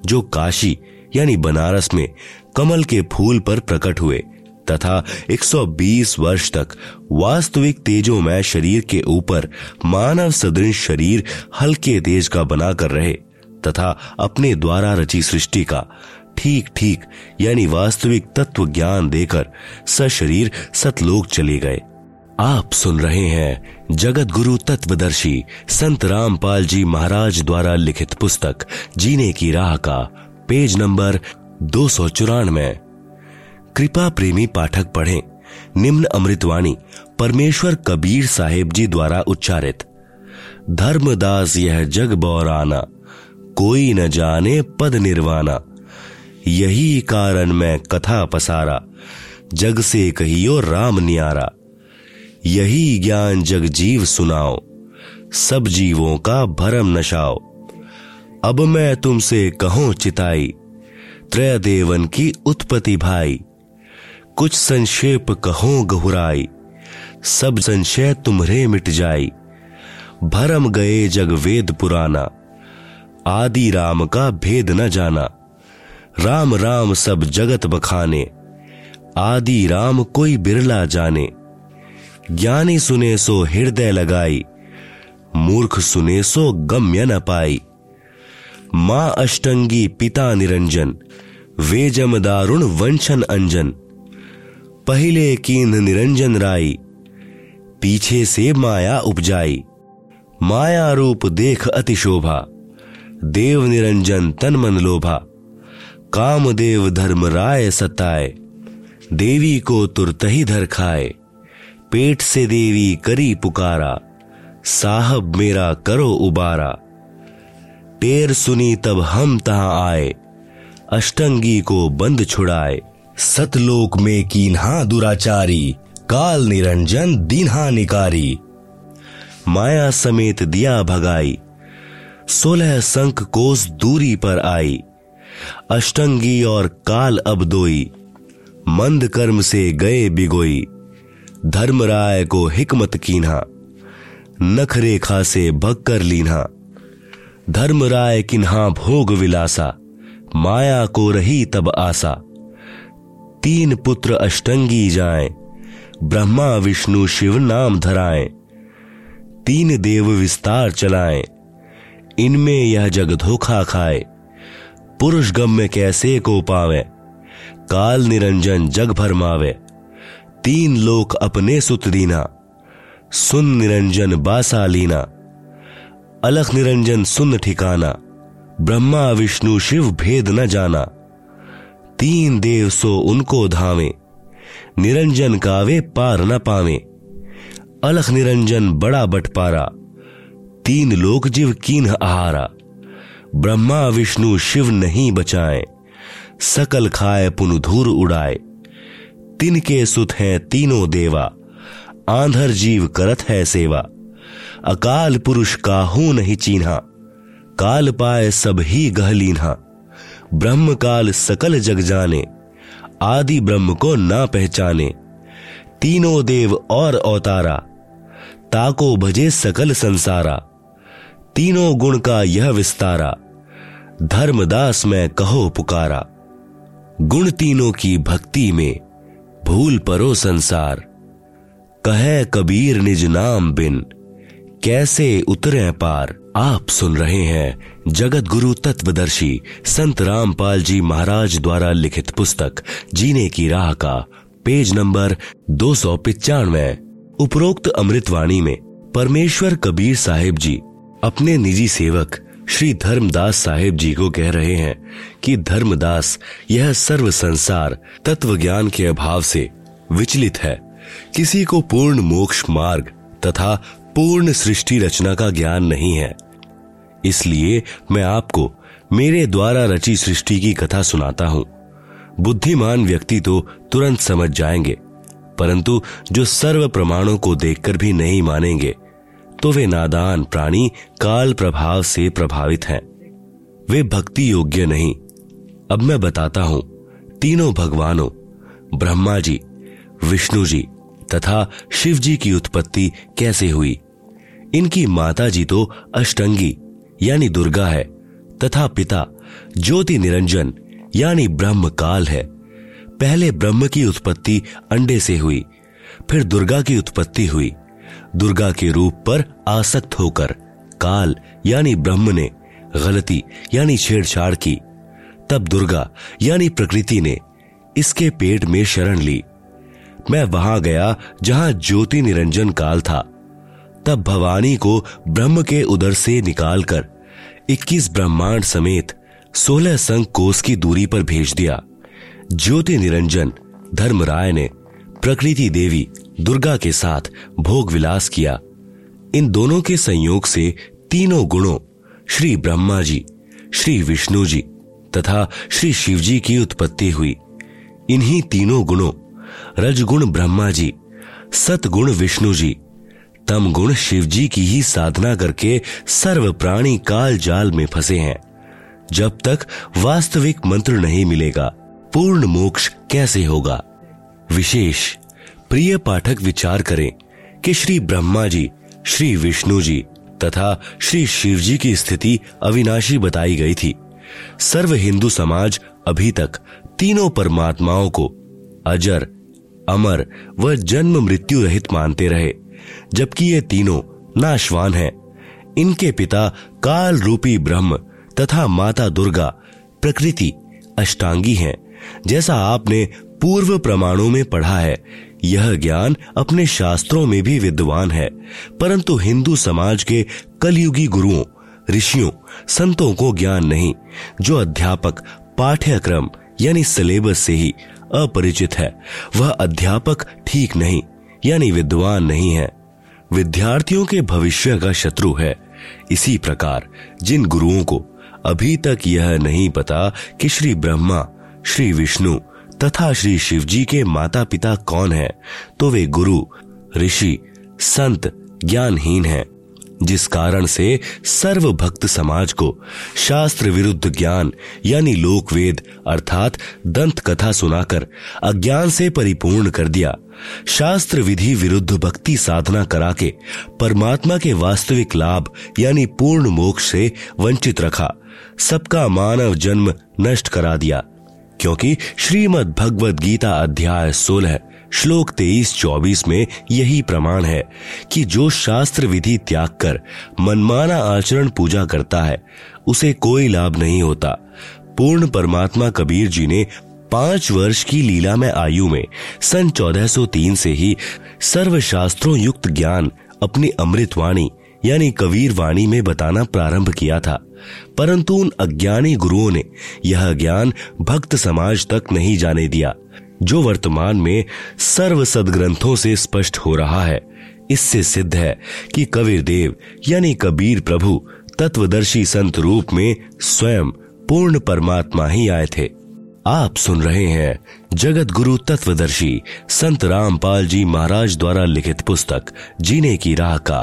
जो काशी, यानी बनारस में कमल के फूल पर प्रकट हुए। तथा 120 वर्ष तक। वास्तविक तेजोमय शरीर के ऊपर मानव सदृश शरीर हल्के तेज का बनाकर रहे, तथा अपने द्वारा रची सृष्टि का ठीक ठीक यानी वास्तविक तत्व ज्ञान देकर सशरीर सतलोक चले गए। आप सुन रहे हैं जगत गुरु तत्वदर्शी संत रामपाल जी महाराज द्वारा लिखित पुस्तक, जीने की राह का, पेज नंबर दो सौ चौरानवे। कृपा प्रेमी पाठक पढ़ें। निम्न अमृतवाणी, परमेश्वर कबीर साहेब जी द्वारा उच्चारित। धर्मदास यह जग बौराना, कोई न जाने पद निर्वाणा यही कारण मैं कथा पसारा, जग से कहियो राम न्यारा। यही ज्ञान जग जीव सुनाओ, सब जीवों का भरम नशाओ। अब मैं तुमसे कहूँ चिताई त्रय देवन की उत्पत्ति भाई। कुछ संक्षेप कहो गहुराई, सब संशय तुम्हरे मिट जाई। भरम गए जग वेद पुराना, आदि राम का भेद न जाना। राम राम सब जगत बखाने, आदि राम कोई बिरला जाने। ज्ञानी सुने सो हृदय लगाई, मूर्ख सुने सो गम्य न पाई। माँ अष्टंगी पिता निरंजन, वे जम दारुण वंशन अंजन। पहले कीन निरंजन राई, पीछे से माया उपजाई। माया रूप देख अति शोभा, देव निरंजन तन मन लोभा। कामदेव धर्म राय सताए, देवी को तुरत ही धर खाए। पेट से देवी करी पुकारा, साहब मेरा करो उबारा। टेर सुनी तब हम तहां आए, अष्टंगी को बंद छुड़ाए। सतलोक में कीन्हा दुराचारी, काल निरंजन दीन्हा निकारी। माया समेत दिया भगाई, सोलह संख कोस दूरी पर आई। अष्टंगी और काल अब दोई, मंद कर्म से गए बिगोई। धर्मराय को हिकमत कीन्हा नख रेखा से भग कर लीन्हा। धर्मराय किन्हा भोग विलासा, माया को रही तब आसा। तीन पुत्र अष्टंगी जाए, ब्रह्मा, विष्णु, शिव नाम धराए, तीन देव विस्तार चलाए। इनमें यह जग धोखा खाए, पुरुष गम में कैसे को पावे, काल निरंजन जग भरमावे तीन लोक अपने सुत दीना, सुन निरंजन बासा लीना, अलख निरंजन सुन ठिकाना, ब्रह्मा, विष्णु, शिव भेद न जाना। तीन देव सो उनको धावे। निरंजन कावे पार न पावे। अलख निरंजन बड़ा बटपारा तीन लोक जीव कीन आहारा ब्रह्मा विष्णु शिव नहीं बचाए। सकल खाए पुनधूर उड़ाए। तिनके सुत हैं तीनों देवा। आंधर जीव करत है सेवा। अकाल पुरुष काहू नहीं चीन्हा। काल पाए सब ही गहलीन्हा ब्रह्म काल सकल जग जाने, आदि ब्रह्म को ना पहचाने। तीनों देव और अवतारा, ताको भजे सकल संसारा। तीनों गुण का यह विस्तारा, धर्मदास में कहो पुकारा। गुण तीनों की भक्ति में भूल परो संसार। कहे कबीर निज नाम बिन, कैसे उतरे पार? आप सुन रहे हैं जगत गुरु तत्वदर्शी संत रामपाल जी महाराज द्वारा लिखित पुस्तक, जीने की राह का, पेज नंबर दो सौ पिचानवे, उपरोक्त अमृतवाणी में। परमेश्वर कबीर साहिब जी, अपने निजी सेवक श्री धर्मदास साहेब जी को कह रहे हैं कि धर्मदास, यह सर्व संसार तत्व ज्ञान के अभाव से विचलित है। किसी को पूर्ण मोक्ष मार्ग तथा पूर्ण सृष्टि रचना का ज्ञान नहीं है। इसलिए मैं आपको मेरे द्वारा रची सृष्टि की कथा सुनाता हूँ। बुद्धिमान व्यक्ति तो तुरंत समझ जाएँगे, परंतु जो सर्व प्रमाणों को देखकर भी नहीं मानेंगे तो वे नादान प्राणी काल प्रभाव से प्रभावित हैं। वे भक्ति योग्य नहीं। अब मैं बताता हूँ, तीनों भगवानों, ब्रह्मा जी, विष्णु जी तथा शिव जी की उत्पत्ति कैसे हुई? इनकी माता जी तो अष्टंगी, यानी दुर्गा है, तथा पिता ज्योति निरंजन, यानी ब्रह्म काल है। पहले ब्रह्म की उत्पत्ति अंडे से हुई, फिर दुर्गा की उत्पत्ति हुई। दुर्गा के रूप पर आसक्त होकर काल, यानी ब्रह्म ने गलती, यानी छेड़छाड़ की। तब दुर्गा, यानी प्रकृति ने इसके पेट में शरण ली। मैं वहाँ गया जहाँ ज्योति निरंजन काल था। तब भवानी को ब्रह्म के उदर से निकालकर 21 ब्रह्मांड समेत 16 संघ कोस की दूरी पर भेज दिया। ज्योति निरंजन, धर्मराय ने प्रकृति देवी, दुर्गा के साथ भोग विलास किया। इन दोनों के संयोग से तीनों गुणों, श्री ब्रह्मा जी, श्री विष्णु जी तथा श्री शिव जी की उत्पत्ति हुई। इन्हीं तीनों गुणों रजगुण ब्रह्मा जी, सतगुण विष्णु जी तम गुण शिव जी की ही साधना करके सर्व प्राणी काल जाल में फंसे हैं। जब तक वास्तविक मंत्र नहीं मिलेगा, पूर्ण मोक्ष कैसे होगा? विशेष, प्रिय पाठक विचार करें कि श्री ब्रह्मा जी, श्री विष्णु जी तथा श्री शिव जी की स्थिति अविनाशी बताई गई थी। सर्व हिंदू समाज अभी तक तीनों परमात्माओं को अजर अमर व जन्म मृत्यु रहित मानते रहे, जबकि ये तीनों नाशवान हैं। इनके पिता काल रूपी ब्रह्म तथा माता दुर्गा प्रकृति अष्टांगी हैं, जैसा आपने पूर्व प्रमाणों में पढ़ा है। यह ज्ञान अपने शास्त्रों में भी विद्वान है, परंतु हिंदू समाज के कलयुगी गुरुओं, ऋषियों, संतों को ज्ञान नहीं, जो अध्यापक, पाठ्यक्रम, यानी सिलेबस से ही अपरिचित है। वह अध्यापक ठीक नहीं, यानी विद्वान नहीं है। विद्यार्थियों के भविष्य का शत्रु है। इसी प्रकार, जिन गुरुओं को अभी तक यह नहीं पता कि श्री ब्रह्मा, श्री विष्णु तथा श्री शिव जी के माता पिता कौन है तो वे गुरु, ऋषि, संत, ज्ञानहीन हैं। जिस कारण से सर्व भक्त समाज को शास्त्र विरुद्ध ज्ञान, यानी लोक वेद अर्थात दंत कथा सुनाकर, अज्ञान से परिपूर्ण कर दिया। शास्त्र विधि विरुद्ध भक्ति साधना करा के परमात्मा के वास्तविक लाभ, यानी पूर्ण मोक्ष से वंचित रखा। सबका मानव जन्म नष्ट करा दिया। क्योंकि श्रीमद् भगवद गीता अध्याय सोलह श्लोक तेईस चौबीस में यही प्रमाण है कि जो शास्त्र विधि त्याग कर मनमाना आचरण पूजा करता है, उसे कोई लाभ नहीं होता। पूर्ण परमात्मा कबीर जी ने पाँच वर्ष की लीला में आयु में सन 1403 से ही सर्व शास्त्रों युक्त ज्ञान अपनी अमृतवाणी यानी कबीर वाणी में बताना प्रारंभ किया था। परंतु उन अज्ञानी गुरुओं ने यह ज्ञान भक्त समाज तक नहीं जाने दिया। जो वर्तमान में सर्व सदग्रंथों से स्पष्ट हो रहा है। इससे सिद्ध है कि कबीर देव, यानी कबीर प्रभु, तत्वदर्शी संत रूप में स्वयं पूर्ण परमात्मा ही आए थे। आप सुन रहे हैं जगत गुरु तत्वदर्शी संत रामपाल जी महाराज द्वारा लिखित पुस्तक, जीने की राह का,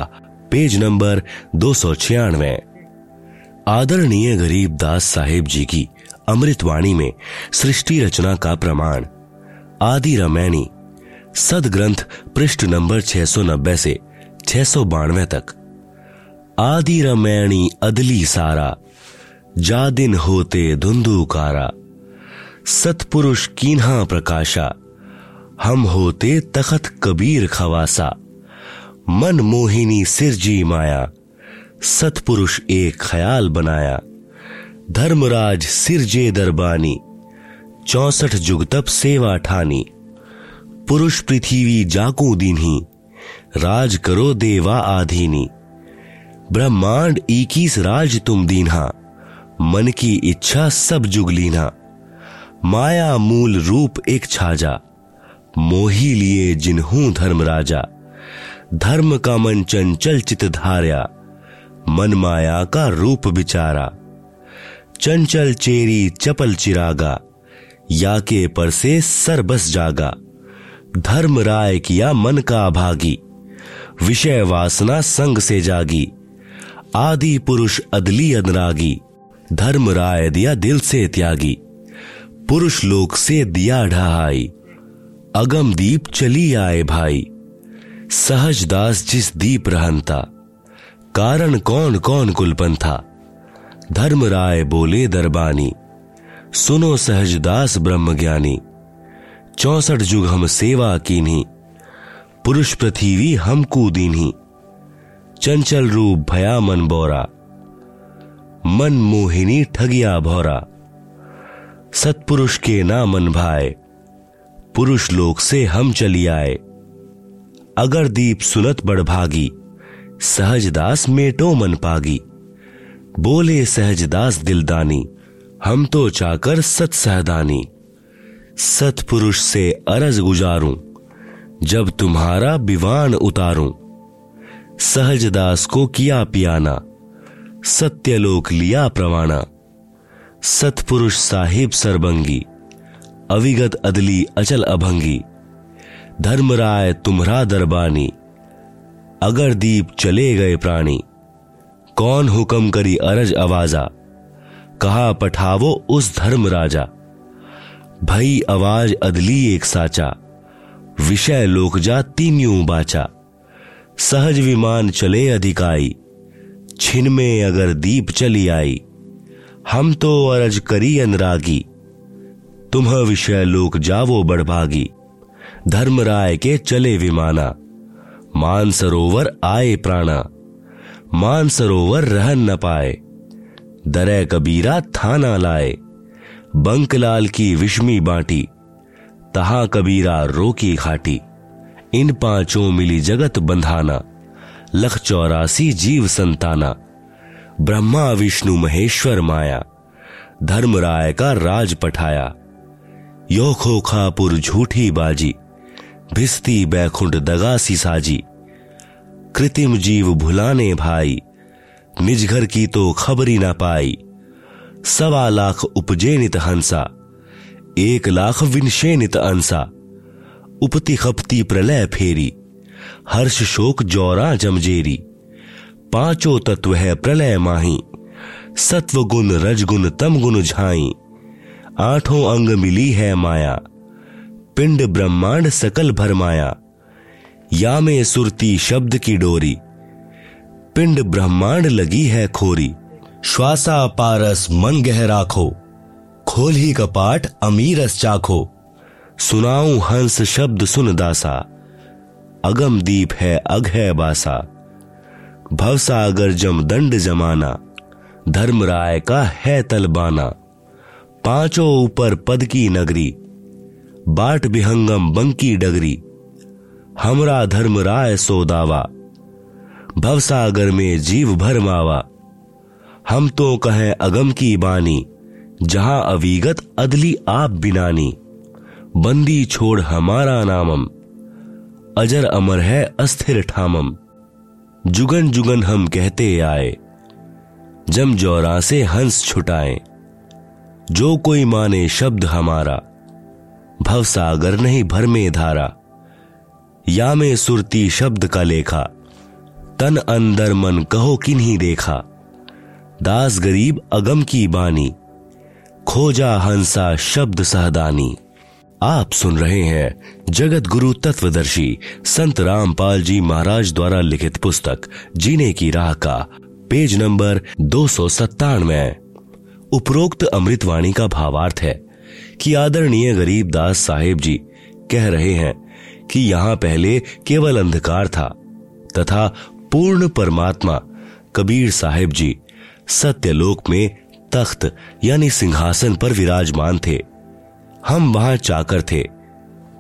पेज नंबर दो सौ छियानवे। आदरणीय गरीब दास साहेब जी की अमृतवाणी में सृष्टि रचना का प्रमाण आदि रमैनी सदग्रंथ पृष्ठ नंबर 690 से छह तक। आदि रमैणी अदली सारा, जा दिन होते धुंधुकारा। सतपुरुष कीन्हा प्रकाशा, हम होते तखत कबीर खवासा। मन मोहिनी सिरजी माया, सतपुरुष एक ख्याल बनाया। धर्मराज सिरजे दरबानी चौसठ जुग तप सेवा ठानी। पुरुष पृथ्वी जाकू दीन्ही, राज करो देवा आधीनी। ब्रह्मांड इक्कीस राज तुम दीन्हा, मन की इच्छा सब जुग लीना माया मूल रूप एक छाजा, मोही लिए जिन्हू धर्म राजा। धर्म का मन चंचल चित धार्या, मन माया का रूप बिचारा। चंचल चेरी चपल चिरागा या के पर से सर बस जागा। धर्म राय किया मन का भागी। विषय वासना संग से जागी। आदि पुरुष अदली अदरागी धर्म राय दिया दिल से त्यागी। पुरुष लोक से दिया ढहाई। अगम दीप चली आए भाई। सहज दास जिस दीप रहनता। कारण कौन कौन कुलपन था धर्म राय बोले दरबानी। सुनो सहजदास ब्रह्म ज्ञानी चौसठ जुग हम सेवा कीन्ही, पुरुष पृथ्वी हम कूदीन्ही चंचल रूप भया मन बोरा, मन मोहिनी ठगिया भौरा। सत्पुरुष के ना मन भाए, पुरुष लोक से हम चली आए। अगर दीप सुनत बड़भागी सहजदास मेटो मन पागी। बोले सहजदास दिलदानी। हम तो चाकर सत सहदानी सतपुरुष से अरज गुजारूं, जब तुम्हारा विवान उतारूं। सहजदास को किया पियाना, सत्यलोक लिया प्रवाणा सतपुरुष साहिब सरबंगी, अविगत अदली अचल अभंगी। धर्मराय तुम्हरा दरबानी, अगर दीप चले गए प्राणी। कौन हुक्म करी अरज आवाजा? कहा, पठावो उस धर्म राजा। भई आवाज़ अदली एक साचा, विषय लोक जा तीन्यू बाचा। सहज विमान चले अधिकाई, छिन में अगर दीप चली आई। हम तो अरज करी अनुरागी, तुम्ह विषय लोक जावो बड़भागी। धर्मराय के चले विमाना मान सरोवर आए प्राणा। मान सरोवर रहन न पाए। दरे कबीरा थाना लाए। बंकलाल की विषमी बाटी, तहा कबीरा रोकी खाटी। इन पाँचों मिली जगत बंधाना, लख चौरासी जीव संताना। ब्रह्मा, विष्णु, महेश्वर माया, धर्मराय का राज पठाया। यो खोखापुर झूठी बाजी, भिस्ती बैकुंठ दगासी साजी। कृत्रिम जीव भुलाने भाई निज घर की तो खबरी ना पाई। सवा लाख उपजेनित हंसा, एक लाख विनशेनित अंसा। उपति खपती प्रलय फेरी, हर्ष शोक जौरा जमजेरी। पाँचों तत्व है प्रलय माही सत्व गुण रजगुण तम गुण झाई। आठों अंग मिली है माया, पिंड ब्रह्मांड सकल भरमाया। या में सुरती शब्द की डोरी पिंड ब्रह्मांड लगी है खोरी। श्वासा पारस मन गह राखो। खोल ही कपाट अमीरस चाखो। सुनाऊ हंस शब्द सुन दासा। अगम दीप है अघ है बासा। भवसागर जम दंड जमाना। धर्म राय का है तलबाना पाँचों ऊपर पद की नगरी। बाट विहंगम बंकी डगरी। हमरा धर्मराय सोदावा भवसागर में जीव भर मावा। हम तो कहें अगम की बानी, जहाँ अविगत अदली आप बिनानी। बंदी छोड़ हमारा नामम, अजर अमर है अस्थिर ठामम। जुगन जुगन हम कहते आए, जम जौरा से हंस छुटाए। जो कोई माने शब्द हमारा, भवसागर नहीं भर में धारा। या में सुरती शब्द का लेखा। तन अंदर मन कहो किन्हीं देखा। दास गरीब अगम की बानी, खोजा हंसा शब्द सहदानी। आप सुन रहे हैं जगत गुरु तत्वदर्शी संत रामपाल जी महाराज द्वारा लिखित पुस्तक, जीने की राह का, पेज नंबर दो सौ सत्तानवे। उपरोक्त अमृतवाणी का भावार्थ है कि आदरणीय गरीब दास साहेब जी कह रहे हैं कि यहाँ पहले केवल अंधकार था, तथा पूर्ण परमात्मा, कबीर साहेब जी, सत्यलोक में तख्त, यानी सिंहासन पर विराजमान थे। हम वहाँ चाकर थे।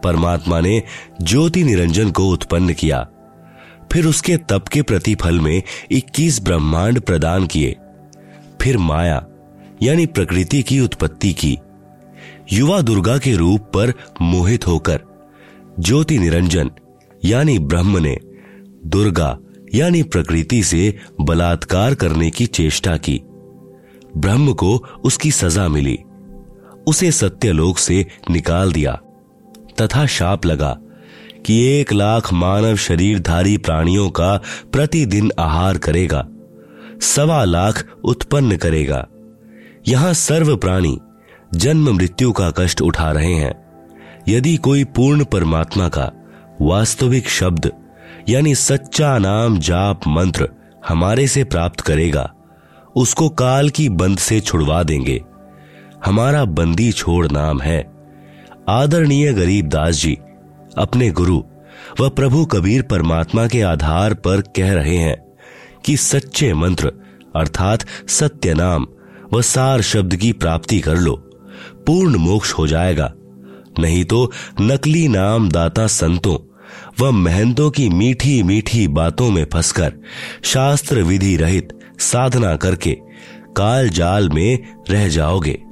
परमात्मा ने ज्योति निरंजन को उत्पन्न किया। फिर उसके तप के प्रतिफल में 21 ब्रह्मांड प्रदान किए। फिर माया, यानी प्रकृति की उत्पत्ति की। युवा दुर्गा के रूप पर मोहित होकर, ज्योति निरंजन, यानी ब्रह्म ने दुर्गा यानी प्रकृति से बलात्कार करने की चेष्टा की। ब्रह्म को उसकी सजा मिली। उसे सत्यलोक से निकाल दिया। तथा शाप लगा कि एक लाख मानव शरीरधारी प्राणियों का प्रतिदिन आहार करेगा। सवा लाख उत्पन्न करेगा। यहाँ सर्व प्राणी जन्म मृत्यु का कष्ट उठा रहे हैं। यदि कोई पूर्ण परमात्मा का वास्तविक शब्द यानी सच्चा नाम जाप मंत्र हमारे से प्राप्त करेगा। उसको काल की बंद से छुड़वा देंगे। हमारा बंदी छोड़ नाम है। आदरणीय गरीब दास जी, अपने गुरु व प्रभु कबीर परमात्मा के आधार पर कह रहे हैं कि सच्चे मंत्र अर्थात सत्य नाम व सार शब्द की प्राप्ति कर लो। पूर्ण मोक्ष हो जाएगा। नहीं तो नकली नाम दाता संतों व महंतों की मीठी मीठी बातों में फंसकर शास्त्र विधि रहित साधना करके काल जाल में रह जाओगे।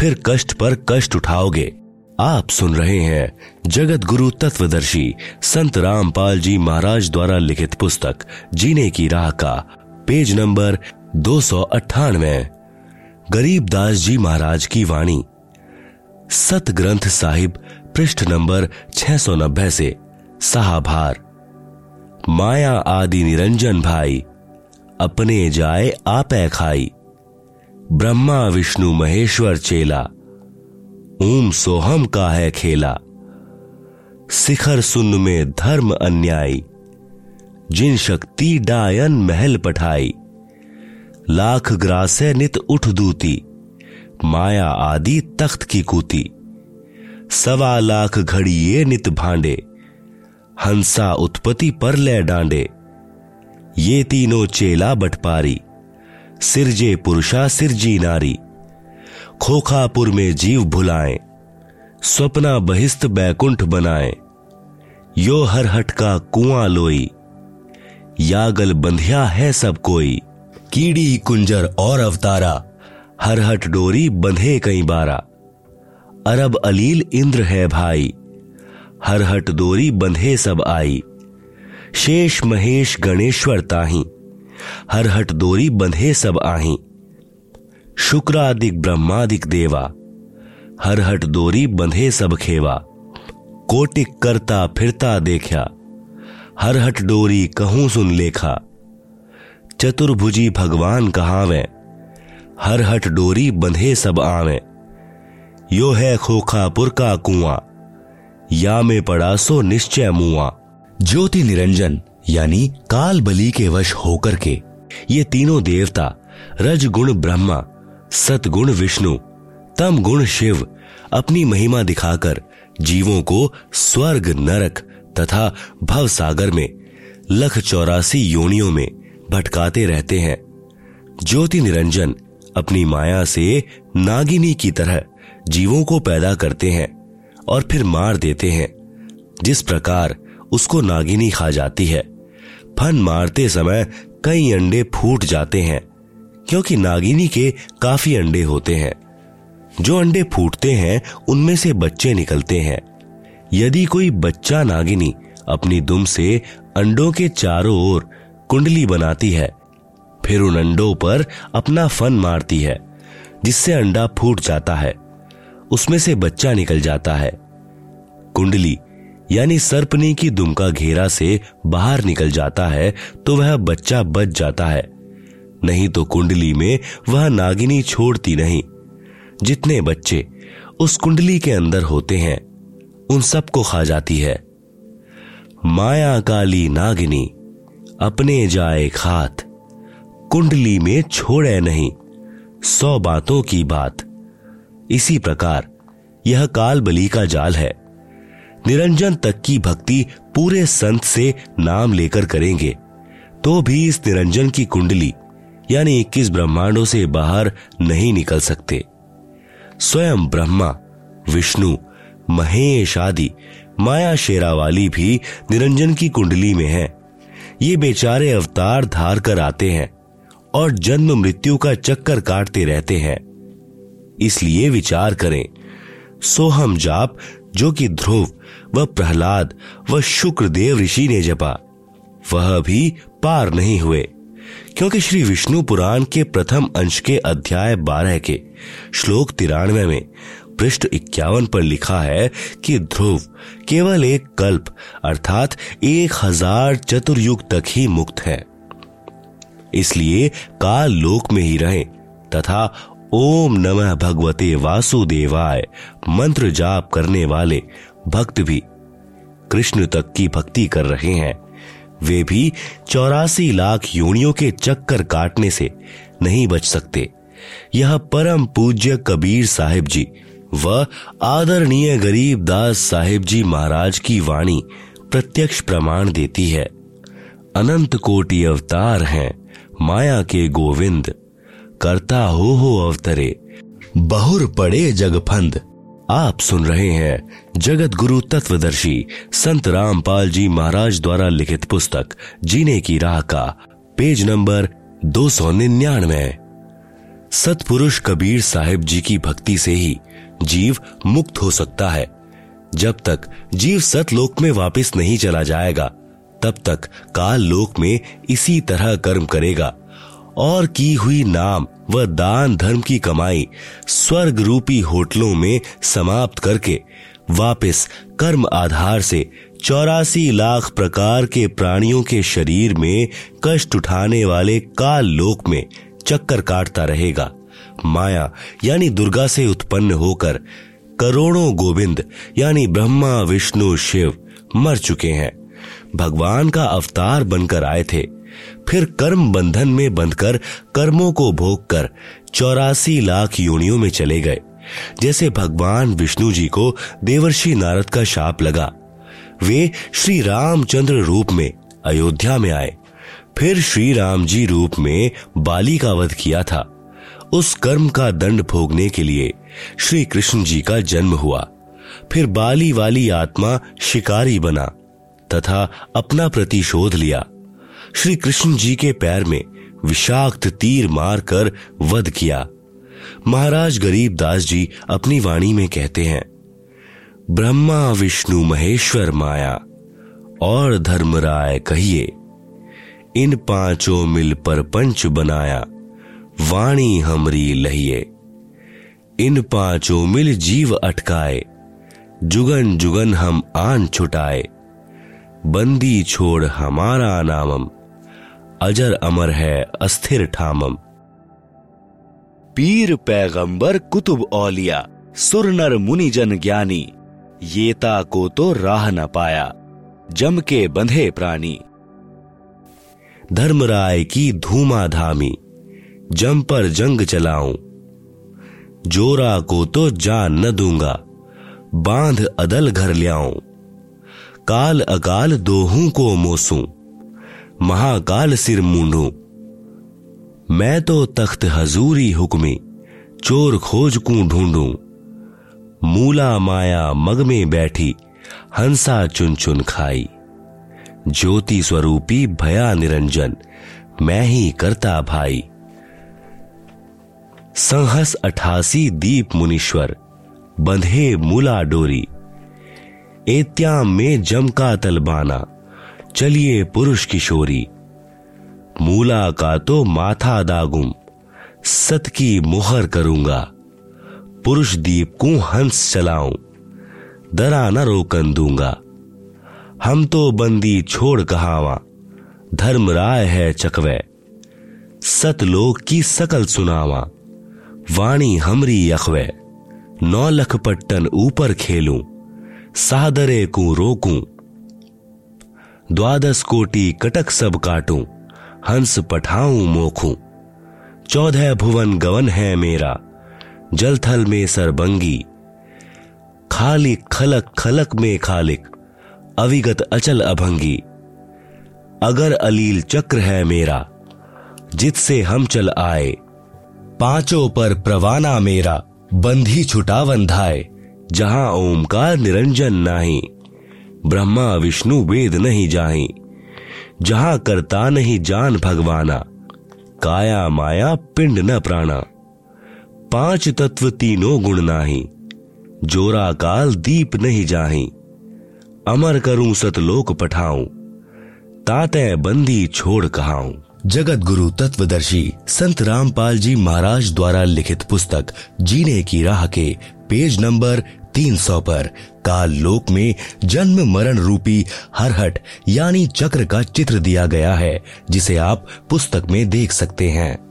फिर कष्ट पर कष्ट उठाओगे। आप सुन रहे हैं जगत गुरु तत्वदर्शी संत रामपाल जी महाराज द्वारा लिखित पुस्तक, जीने की राह का, पेज नंबर दो सौ अट्ठानवे। गरीब दास जी महाराज की वाणी। सत ग्रंथ साहिब, पृष्ठ नंबर 690 से सहाभार। माया आदि निरंजन भाई, अपने जाए आपे खाई। ब्रह्मा, विष्णु, महेश्वर चेला ओम सोहम का है खेला। शिखर सुन में धर्म अन्यायी जिन शक्ति डायन महल पठाई। लाख ग्रासे नित उठ दूती, माया आदि तख्त की कूती। सवा लाख घड़िए नित भांडे हंसा उत्पत्ति पर ले डांडे। ये तीनों चेला बटपारी, सिरजे पुरुषा सिरजी नारी। खोखापुर में जीव भुलाए, स्वप्ना बहिस्त बैकुंठ बनाए। यो हर हट का कुआँ लोई, यागल बंधिया है सब कोई। कीड़ी कुंजर और अवतारा, हर हट डोरी बंधे कई बारा। अरब अलील इंद्र है भाई हर हट डोरी बंधे सब आई। शेष महेश गणेश्वर ताही, हर हट डोरी बंधे सब आही। शुक्रादिक ब्रह्मादिक देवा, हर हट डोरी बंधे सब खेवा। कोटिक करता फिरता देखा, हर हट डोरी कहूँ सुन लेखा। चतुर्भुजी भगवान कहावे, हर हट डोरी बंधे सब आवे। यो है खोखापुर का कुआँ या में पड़ा सो निश्चय मुआ। ज्योति निरंजन, यानी काल बलि के वश होकर के। ये तीनों देवता रज गुण ब्रह्मा, सतगुण विष्णु तम गुण शिव, अपनी महिमा दिखाकर जीवों को स्वर्ग, नरक तथा भव सागर में, लख चौरासी योनियों में भटकाते रहते हैं। ज्योति निरंजन अपनी माया से नागिनी की तरह जीवों को पैदा करते हैं। और फिर मार देते हैं। जिस प्रकार उसको नागिनी खा जाती है, फन मारते समय कई अंडे फूट जाते हैं, क्योंकि नागिनी के काफ़ी अंडे होते हैं। जो अंडे फूटते हैं, उनमें से बच्चे निकलते हैं। यदि कोई बच्चा नागिनी अपनी दुम से अंडों के चारों ओर कुंडली बनाती है, फिर उन अंडों पर अपना फन मारती है, जिससे अंडा फूट जाता है, उसमें से बच्चा निकल जाता है। कुंडली, यानी सर्पनी की दुम का घेरा से बाहर निकल जाता है तो वह बच्चा बच जाता है। नहीं तो कुंडली में वह नागिनी छोड़ती नहीं। जितने बच्चे उस कुंडली के अंदर होते हैं, उन सबको खा जाती है। माया काली नागिनी, अपने जाए खात, कुंडली में छोड़े नहीं। सौ बातों की बात। इसी प्रकार यह काल बली का जाल है। निरंजन तक की भक्ति पूरे संत से नाम लेकर करेंगे। तो भी इस निरंजन की कुंडली, यानी इक्कीस ब्रह्मांडों से बाहर नहीं निकल सकते। स्वयं ब्रह्मा, विष्णु, महेश आदि, माया शेरावाली भी निरंजन की कुंडली में है। ये बेचारे अवतार धार कर आते हैं और जन्म मृत्यु का चक्कर काटते रहते हैं। इसलिए विचार करें, सोहम जाप जो कि ध्रुव व प्रहलाद व शुक्रदेव ऋषि ने जपा। वह भी पार नहीं हुए, क्योंकि श्री विष्णु पुराण के प्रथम अंश के अध्याय बारह के श्लोक तिरानवे में पृष्ठ इक्यावन पर लिखा है कि ध्रुव केवल एक कल्प, अर्थात एक हज़ार चतुर्युग तक ही मुक्त है। इसलिए काल लोक में ही रहे तथा ओम नमः भगवते वासुदेवाय। मंत्र जाप करने वाले भक्त भी कृष्ण तक की भक्ति कर रहे हैं। वे भी चौरासी लाख योनियों के चक्कर काटने से नहीं बच सकते। यह परम पूज्य कबीर साहिब जी व आदरणीय गरीब दास साहिब जी महाराज की वाणी प्रत्यक्ष प्रमाण देती है। अनंत कोटि अवतार हैं माया के गोविंद। करता हो हो अवतरे। बहुर पड़े जगफंद। आप सुन रहे हैं जगत गुरु तत्वदर्शी संत रामपाल जी महाराज द्वारा लिखित पुस्तक, जीने की राह का, पेज नंबर दो सौ निन्यानवे। सतपुरुष कबीर साहिब जी की भक्ति से ही जीव मुक्त हो सकता है। जब तक जीव सतलोक में वापस नहीं चला जाएगा, तब तक काल लोक में इसी तरह कर्म करेगा। और की हुई नाम व दान धर्म की कमाई स्वर्ग रूपी होटलों में समाप्त करके वापस कर्म आधार से चौरासी लाख प्रकार के प्राणियों के शरीर में कष्ट उठाने वाले काल लोक में चक्कर काटता रहेगा। माया यानी दुर्गा से उत्पन्न होकर करोड़ों गोविंद यानी ब्रह्मा, विष्णु, शिव मर चुके हैं। भगवान का अवतार बनकर आए थे। फिर कर्म बंधन में बंधकर कर्मों को भोग कर चौरासी लाख योनियों में चले गए। जैसे भगवान विष्णु जी को देवर्षि नारद का शाप लगा। वे श्री रामचंद्र रूप में अयोध्या में आए। फिर श्री राम जी रूप में बाली का वध किया था। उस कर्म का दंड भोगने के लिए श्री कृष्ण जी का जन्म हुआ। फिर बाली वाली आत्मा शिकारी बना तथा अपना प्रतिशोध लिया। श्री कृष्ण जी के पैर में विषाक्त तीर मारकर वध किया। महाराज गरीब दास जी अपनी वाणी में कहते हैं, ब्रह्मा, विष्णु, महेश्वर माया, और धर्मराय कहिए, इन पाँचों मिल पर पंच बनाया, वाणी हमरी लहिए। इन पाँचों मिल जीव अटकाए, जुगन जुगन हम आन छुटाए। बंदी छोड़ हमारा नामम अजर अमर है अस्थिर ठामम। पीर पैगंबर कुतुब औलिया सुर नर मुनि जन ज्ञानी, येता को तो राह न पाया, जम के बंधे प्राणी। धर्मराय की धूमा धामी जम पर जंग चलाऊं। जोरा को तो जान न दूँगा, बाँध अदल घर लियाऊं। काल अकाल दोहू को मोसूं। महाकाल सिर मूंढू। मैं तो तख्त हजूरी हुक्मी, चोर खोज कू ढूंढू। मूला माया मग में बैठी, हंसा चुन चुन खाई। ज्योति स्वरूपी भया निरंजन, मैं ही करता भाई। संहस अठासी दीप मुनीश्वर, बंधे मूला डोरी। एत्याम में जम का तलबाना चलिए पुरुष किशोरी। मूला का तो माथा दागुम सत की मुहर करूँगा। पुरुष दीप को हंस चलाऊं, दरा न रोकन दूँगा। हम तो बंदी छोड़ कहावा, धर्म राय है चकवे। सतलोक की सकल सुनावा, वाणी हमरी अखवे नौ लख पट्टन ऊपर खेलूं, सादरे को रोकूं द्वादश कोटि कटक सब काटूं, हंस पठाऊं, मोखूं। चौदह भुवन गवन है मेरा जलथल में सरबंगी। खालिक खलक खलक में खालिक, अविगत अचल अभंगी। अगर अलील चक्र है मेरा जितसे हम चल आए, पाँचों पर प्रवाना मेरा, बंधी छुटा वंधाए जहाँ ओमकार निरंजन नाही। ब्रह्मा विष्णु वेद नहीं जाही। जहाँ करता नहीं जान भगवाना। काया माया पिंड न प्राणा। पाँच तत्व तीनों गुण नाही। जोरा काल दीप नहीं जाही। अमर करूँ सतलोक पठाऊं। ताते बंदी छोड़ कहाऊं। जगत गुरु तत्वदर्शी संत रामपाल जी महाराज द्वारा लिखित पुस्तक, जीने की राह के, पेज नंबर 300 पर। काल लोक में जन्म मरण रूपी हरहट, यानी चक्र का चित्र दिया गया है, जिसे आप पुस्तक में देख सकते हैं।